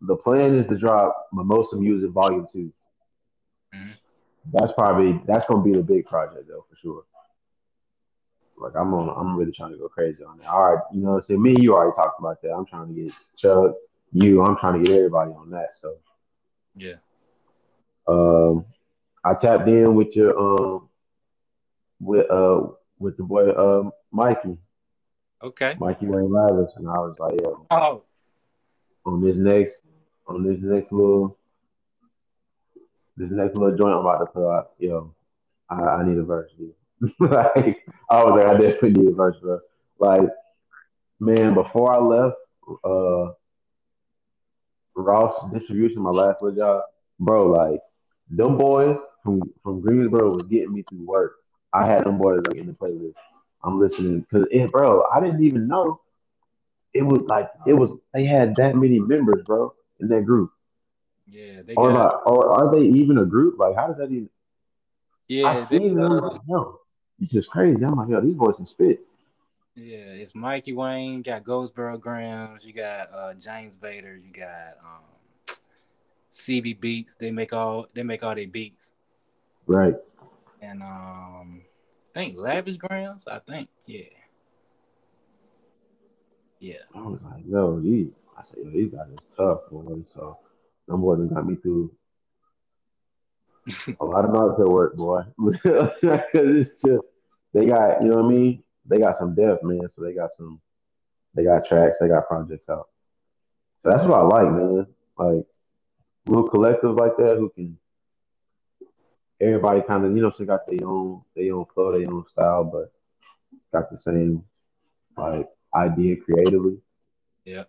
the plan is to drop Mimosa Music Volume 2 Mhm. That's probably that's gonna be the big project though for sure. Like I'm on, I'm really trying to go crazy on that. All right, you know, what I'm saying me, and you already talked about that. I'm trying to get Chuck, you, I'm trying to get everybody on that. So, yeah. um, I tapped in with your um, with uh, with the boy um, Mikey, Okay. Mikey Wayne Lavis, and I was like, yo, Oh, on this next, on this next little, this next little joint I'm about to put out, yo, I, I need a verse, [laughs] like I was like, I definitely need a verse, bro. Like, man, before I left, uh, Ross Distribution, my last little job, bro, like them boys from from Greensboro was getting me through work. I had them boys like in the playlist. I'm listening because bro, I didn't even know it was like it was. They had that many members, bro, in that group. Yeah, they Or like, or are they even a group? Like, how does that even? yeah, I they, seen them. uh, Like, yo, this is crazy. I'm like, yo, these boys can spit. yeah. It's Mikey Wayne, got Goldsboro Grams, you got uh, James Vader, you got um, CB Beats. They make all they make all their beats, Right. and um, I think Lavish Grams. I think yeah, yeah. I was like, yo, these. I said, yo, these guys are tough, boy. So them boys got me through a lot of market work, boy. [laughs] Because it's just they got, you know what I mean? They got some depth, man. So they got some, they got tracks, they got projects out. So that's what I like, man. Like little collectives like that who can everybody kind of, you know, still got their own, their own flow, their own style, but got the same like idea creatively. Yeah.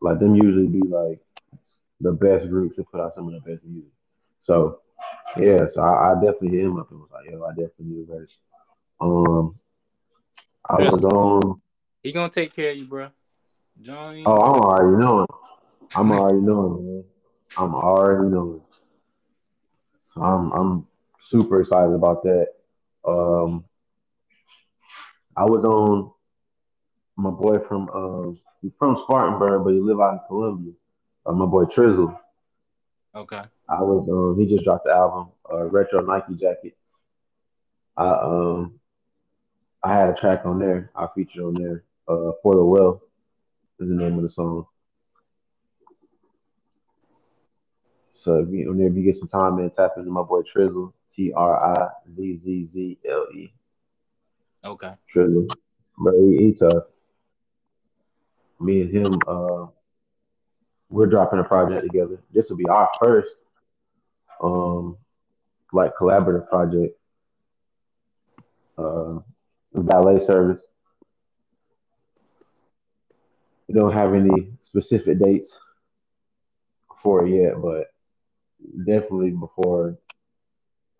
Like them usually be like the best groups to put out some of the best music. So yeah, so I, I definitely hit him up and was like, yo, I definitely need a verse. Um, I was on. He gonna take care of you, bro. Johnny. Oh, I'm already knowing. I'm already knowing, man. I'm already knowing. So I'm I'm super excited about that. Um, I was on my boy from um he's from Spartanburg, but he live out in Columbia. Uh, my boy Trizzle. Okay. I was um he just dropped the album, uh, Retro Nike Jacket. I um I had a track on there. I featured on there. Uh, For the Well is the name of the song. So if you, whenever you get some time, man, tap into my boy Trizzle, T R I Z Z Z L E, Okay. Trizzle. But he, he tough. Me and him, uh, we're dropping a project together. This will be our first, um, like collaborative project. Uh, valet service. We don't have any specific dates for it yet, but definitely before.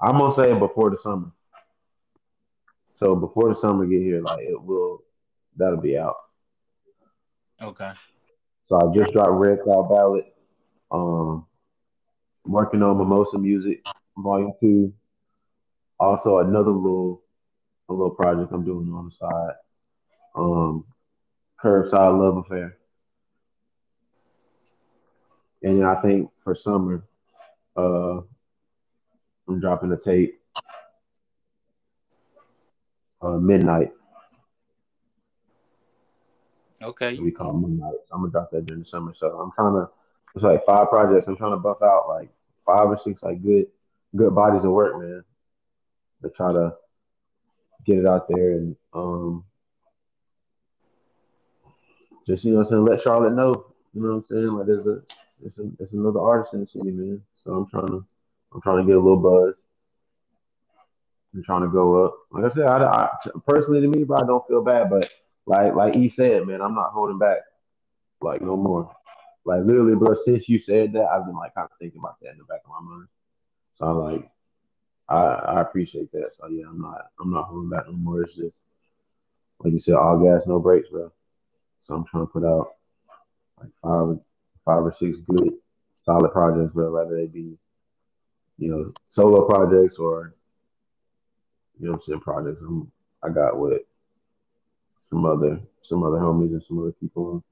I'm gonna say before the summer. So before the summer get here, like it will, that'll be out. Okay. So I just dropped Red Cloud Ballad. Um, working on Mimosa Music Volume Two. Also another little, a little project I'm doing on the side. Um, Curbside Love Affair. And then I think for summer, uh, I'm dropping a tape. Uh, Midnight. Okay. we call. So I'm gonna drop that during the summer. So I'm trying to. It's like five projects. I'm trying to buff out like five or six like good, good bodies of work, man. To try to get it out there and um, just you know, I'm saying let Charlotte know. You know what I'm saying? Like there's a, there's, a, there's another artist in the city, man. So I'm trying to, I'm trying to get a little buzz. I'm trying to go up. Like I said, I, I personally to me, bro, I don't feel bad, but like like he said, man, I'm not holding back like no more. Like literally, bro, since you said that, I've been like kind of thinking about that in the back of my mind. So I'm like, I I appreciate that. So yeah, I'm not I'm not holding back no more. It's just like you said, all gas, no brakes, bro. So I'm trying to put out like five five or six good solid projects, bro. Whether they be you know solo projects or you know what I'm saying projects. I'm, I got with some other some other homies and some other people.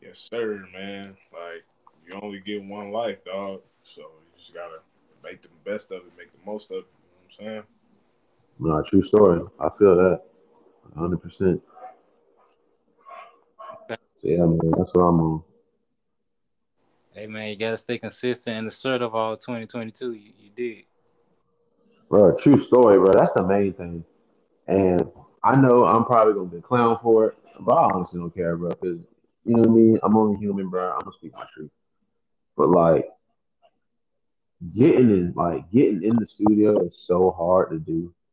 Yes, sir, man. Like you only get one life, dog. So you just gotta make the best of it, make the most of it. You know what I'm saying? No, true story. I feel that, hundred percent. So yeah, man, that's what I'm on. Hey man, you gotta stay consistent and assertive all 2022. You, you did. Bro, true story, bro. That's the main thing. And I know I'm probably gonna be a clown for it, but I honestly don't care, bro. Because you know what I mean. I'm only human, bro. I'm gonna speak my truth. But like, getting in like getting in the studio is so hard to do. [laughs]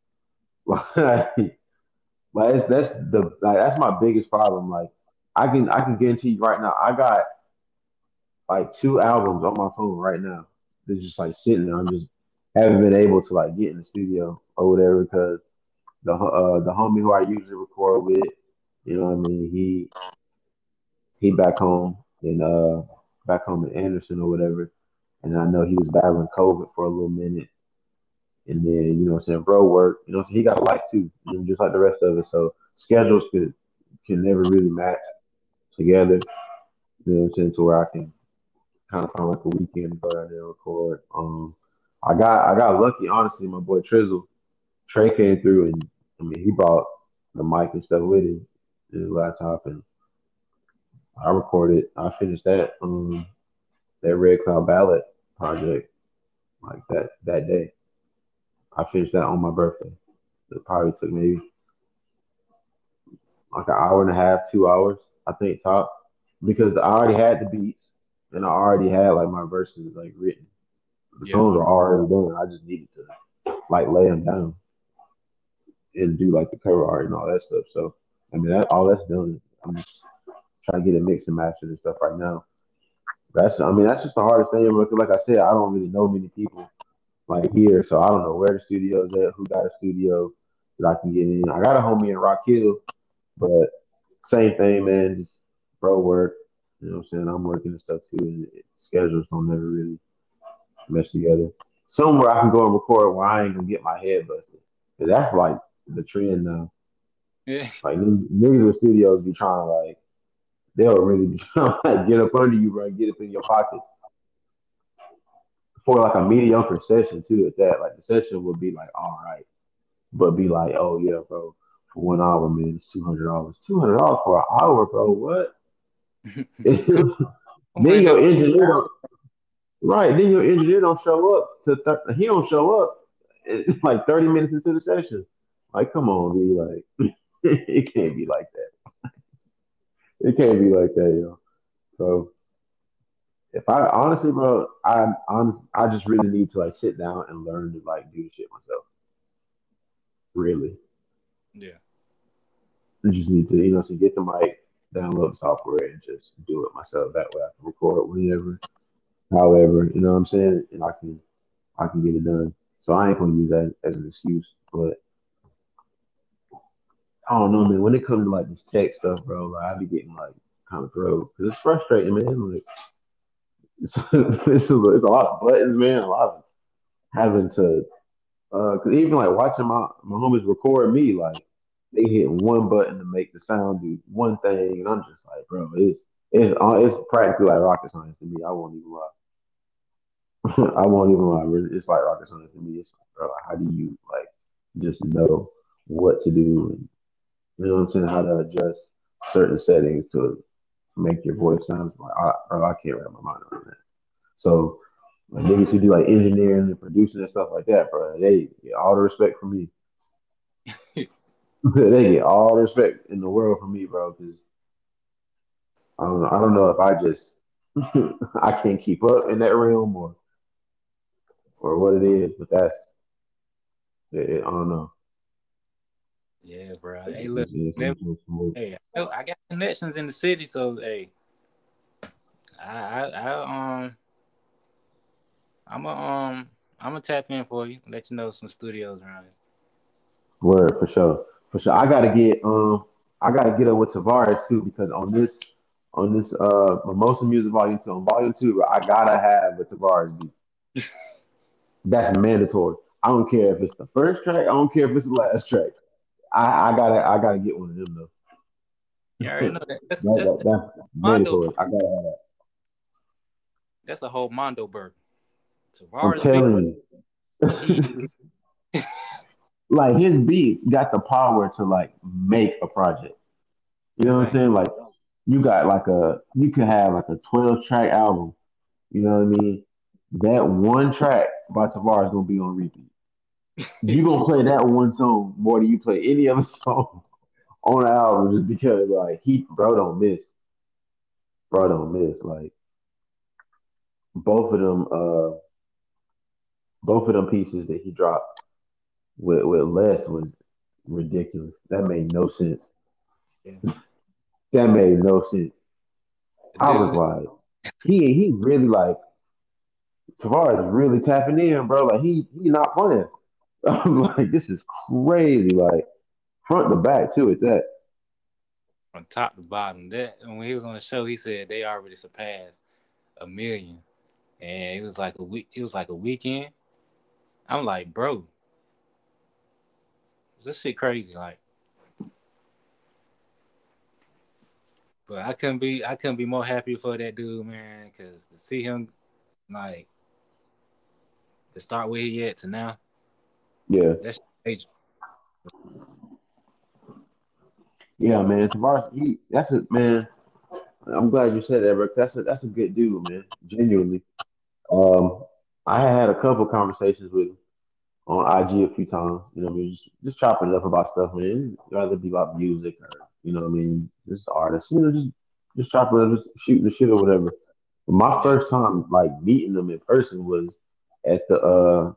Like, like that's the like that's my biggest problem. Like I can I can guarantee you right now, I got like two albums on my phone right now. They're just like sitting there. I'm just haven't been able to like get in the studio or whatever because the uh the homie who I usually record with, you know what I mean, he he back home in uh back home in Anderson or whatever. And I know he was battling COVID for a little minute. And then, you know what I'm saying, bro work, you know, so he got life too, you know, just like the rest of us. So schedules could can never really match together. You know what I'm saying? To where I can kind of find like a weekend to go down there and record. Um I got I got lucky, honestly, my boy Trizzle. Trey came through and I mean he brought the mic and stuff with him, his laptop and I recorded I finished that um that Red Cloud Ballad project like that that day. I finished that on my birthday. It probably took maybe like an hour and a half, two hours, I think top, because I already had the beats and I already had like my verses like written. The Yeah. songs were already done. I just needed to like lay them down and do like the cover art and all that stuff. So I mean, that all that's done. I'm just trying to get it mixed and mastered and stuff right now. That's I mean that's just the hardest thing. Because like I said, I don't really know many people like here, so I don't know where the studio's at, who got a studio that I can get in. I got a homie in Rock Hill, but same thing, man. Just bro work. You know what I'm saying? I'm working and stuff too, and schedules don't never really mesh together. Somewhere I can go and record where I ain't gonna get my head busted. that's like the trend now. Yeah. Like niggas with studios be trying to like they'll really be [laughs] trying to like, get up under you, bro, and get up in your pocket for like a mediocre session too. At that, like the session would be like all right, but be like, oh yeah, bro, for one hour, man, it's two hundred dollars. Two hundred dollars for an hour, bro. What? [laughs] [laughs] then your engineer don't, right? Then your engineer don't show up to th- he don't show up eh, like thirty minutes into the session. Like, come on, be like, [laughs] it can't be like that. It can't be like that, yo. So if I honestly, bro, I honest, I just really need to like sit down and learn to like do shit myself. Really, Yeah. I just need to, you know, to get the mic, download software, and just do it myself. That way, I can record whenever, however, you know what I'm saying, and I can, I can get it done. So I ain't gonna use that as an excuse, but I don't know, man. When it comes to like this tech stuff, bro, like I be getting like kind of thrown because it's frustrating, man. Like it's, [laughs] it's, a, it's a lot of buttons, man. A lot of having to, uh, cause even like watching my my homies record me, like they hit one button to make the sound do one thing, and I'm just like, bro, it's it's uh, it's practically like rocket science to me. I won't even lie. [laughs] I won't even lie. It's like rocket science to me. It's like, bro, how do you like just know what to do and saying? How to adjust certain settings to make your voice sound like, I, bro, I can't wrap my mind around that. So, like niggas who do like engineering and producing and stuff like that, bro, they get all the respect from me. [laughs] [laughs] they get all the respect in the world from me, bro, because I don't know. I don't know if I just [laughs] I can't keep up in that realm or or what it is, but that's it, it- I don't know. Yeah, bro. Hey, look. It- man, it- it- Hey, I I got connections in the city, so hey, I, I, I um, I'm a um, I'm gonna tap in for you. Let you know some studios around here. Word for sure, for sure. I gotta get um, I gotta get up with Tavares too because on this, on this uh, Mimosa Music Volume Two, on Volume Two, I gotta have a Tavares beat. [laughs] That's mandatory. I don't care if it's the first track. I don't care if it's the last track. I, I gotta, I gotta get one of them though. You already know that. That's That, that's, that, that's mandatory. I gotta have that. that's a whole Mondo burger. I'm telling you. [laughs] like his beats got the power to like make a project. You know what I'm saying? Like you got like a you could have like a 12 track album. You know what I mean? That one track by Tavares gonna be on repeat. You gonna play that one song more than you play any other [laughs] song on the album just because like he bro don't miss. Bro don't miss. Like both of them uh both of them pieces that he dropped with with Les was ridiculous. That made no sense. Yeah. that made no sense. I was like, he he really like Tavares is really tapping in, bro. Like he he not playing. [laughs] I'm like, this is crazy. Like front to back too. At that, from top to bottom. That and when he was on the show, he said they already surpassed a million, and it was like a week. It was like a weekend. I'm like, bro, is this shit crazy. Like, but I couldn't be. I couldn't be more happy for that dude, man. Because to see him, like, to start where he at to now, yeah, that's major. yeah, man. Tavares, he that's a man. I'm glad you said that, bro. That's a that's a good dude, man. Genuinely. Um, I had a couple conversations with him on IG a few times. You know, what I mean, just, just chopping it up about stuff, man. Rather be about music or you know, what I mean, just artists. You know, just just chopping it up, just shooting the shit or whatever. But my first time like meeting them in person was at the uh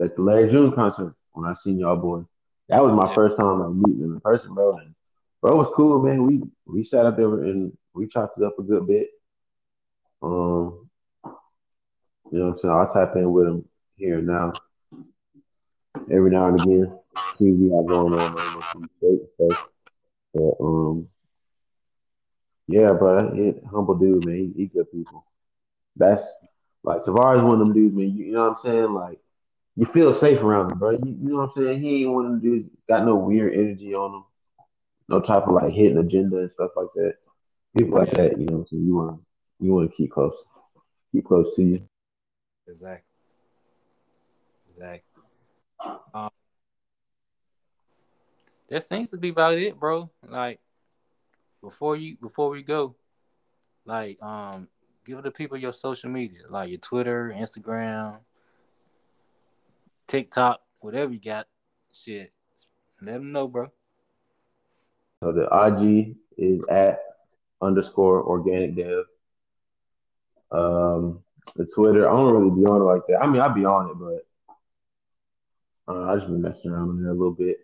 at the Larry June concert when I seen y'all boys. That was my Yeah. first time like meeting them in person, bro. And bro it was cool, man. We we sat up there and we chopped it up a good bit. Um, you know what I'm saying? I'll tap in with him here and now, every now and again. See we got going on, man. Make some and stuff. But um, yeah, bro, he, humble dude, man. He, he good people. That's like Tavares one of them dudes, man. You, you know what I'm saying? Like you feel safe around him, bro. You, you know what I'm saying? He ain't one of dudes got no weird energy on him, no type of like hidden agenda and stuff like that. People like that, you know saying? You want you want to keep close, keep close to you. Exactly. Exactly. Um, that seems to be about it, bro. Like before you before we go, like um, give the people your social media, like your Twitter, Instagram, TikTok, whatever you got. Shit, let them know, bro. So the IG is at underscore organic dev. Um, the Twitter, I don't really be on it like that. I mean, I'd be on it, but uh, I just been messing around in there a little bit.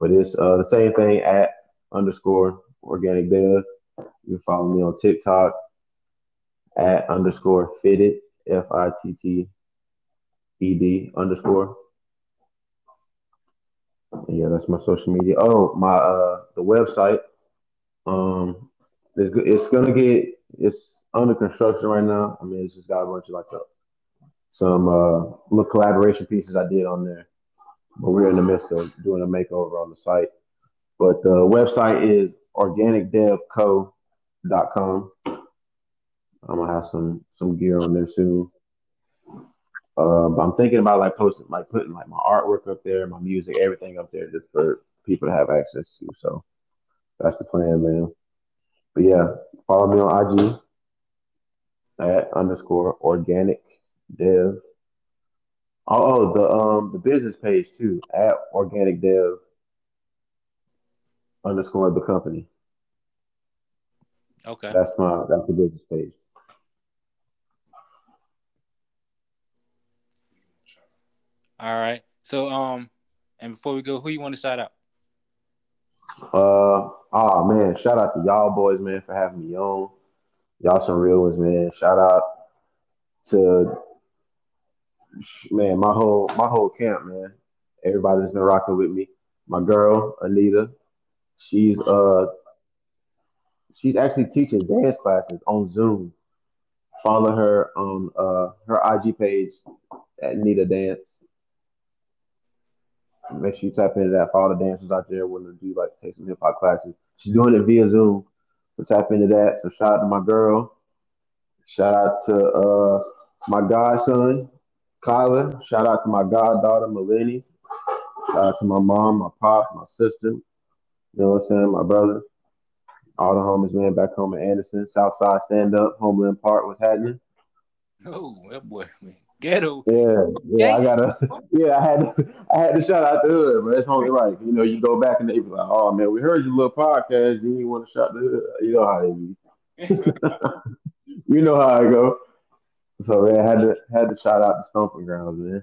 But it's uh, the same thing at underscore organic dev. You can follow me on TikTok at underscore fitted F I T T E D underscore. And yeah, that's my social media. Oh, my uh the website. Um, it's it's gonna get it's under construction right now. I mean, it's just got a bunch of like uh, some uh little collaboration pieces I did on there, but we're in the midst of doing a makeover on the site. But the website is organicdevco.com. I'm gonna have some some gear on there soon. Uh, but I'm thinking about like posting, like putting like my artwork up there, my music, everything up there, just for people to have access to. So that's the plan, man. But yeah, follow me on IG at underscore organic dev. Oh, oh, the um the business page too at organic dev underscore the company. Okay. That's my that's the business page. All right. So um, and before we go, who you want to shout out? Uh oh man, shout out to y'all boys, man, for having me on. Y'all some real ones, man. Shout out to man, my whole my whole camp, man. Everybody's been rocking with me. My girl, Anita, she's uh she's actually teaching dance classes on Zoom. Follow her on uh her IG page at Anita Dance. Make sure you tap into that. for all the dancers out there willing to do like take some hip hop classes. She's doing it via Zoom. So tap into that. So shout out to my girl. Shout out to uh my godson, Kyler. Shout out to my goddaughter, Melanie. Shout out to my mom, my pop, my sister. You know what I'm saying? My brother. All the homies, man, back home in Anderson. Southside stand up, Homeland Park, what's happening? Oh, that boy. Ghetto. Yeah, yeah, I gotta [laughs] yeah, I had to I had to shout out the hood, but it's only right. You know, you go back and they be like, Oh man, we heard your little podcast, you didn't want to shout the hood. You know how they be. [laughs] you know how I go. So man, I had to had to shout out the stomping grounds, man.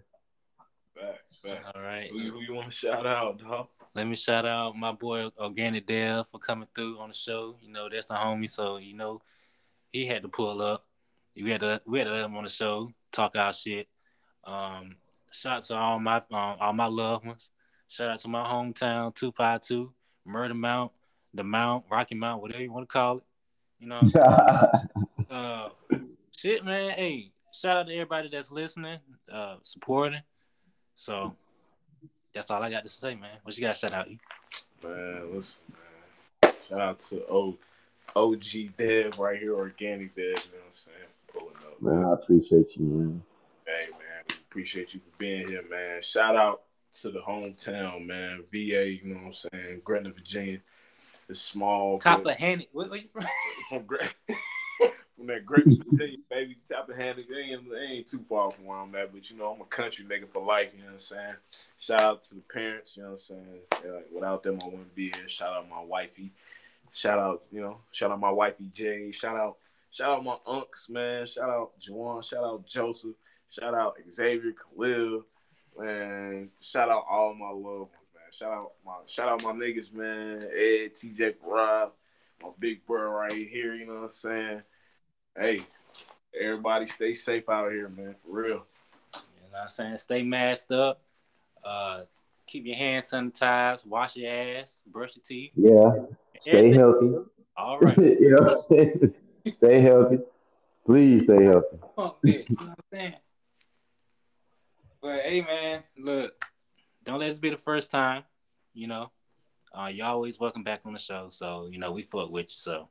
Back. All right. Who, who you want to shout out, dog? Let me shout out my boy Organic Dev for coming through on the show. You know, that's a homie, so you know he had to pull up. We had to we had to let him on the show, talk our shit. Um, shout out to all my um, all my loved ones. Shout out to my hometown, two five two, Murder Mount, the Mount, Rocky Mount, whatever you want to call it. You know what I'm saying? [laughs] uh, shit, man. Hey, shout out to everybody that's listening, uh, supporting. So that's all I got to say, man. What you got to shout out? Man, listen, man. Shout out to O OG Dev right here, Organic Dev, you know what I'm saying? Pulling up. Man, I appreciate you, man. Hey, man, appreciate you for being here, man. Shout out to the hometown, man. VA, you know what I'm saying? Gretna, Virginia. It's small. Top but- of Hanny. Where, where you from? from Gre- [laughs] from that great Virginia, baby. Top of hand, they ain't, they ain't too far from where I'm at, but you know, I'm a country nigga for life, you know what I'm saying? Shout out to the parents, you know what I'm saying? Like, without them, I wouldn't be here. Shout out my wifey. Shout out, you know, shout out my wifey Jay. Shout out, shout out my unks, man. Shout out Juwan. Shout out Joseph. Shout out Xavier Khalil. Man, shout out all my loved ones, man. Shout out my shout out my niggas, man. Ed, TJ Rob, my big bro right here, you know what I'm saying? Hey, everybody stay safe out here, man. For real. You know what I'm saying? Stay masked up. Uh, keep your hands sanitized. Wash your ass. Brush your teeth. Yeah. Stay Everything- healthy. All right. [laughs] you know what I'm saying? Stay healthy. Please stay healthy. Fuck. You know what I'm saying? But hey, man, look, don't let this be the first time. You know, uh, you're always welcome back on the show. So you know we fuck with you. So,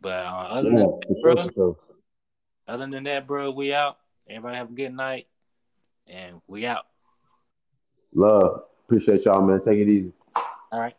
but uh, other Yeah, than that, bro, sure. other than that, bro, we out. Everybody have a good night, and we out. Love. Appreciate y'all, man. Take it easy. All right.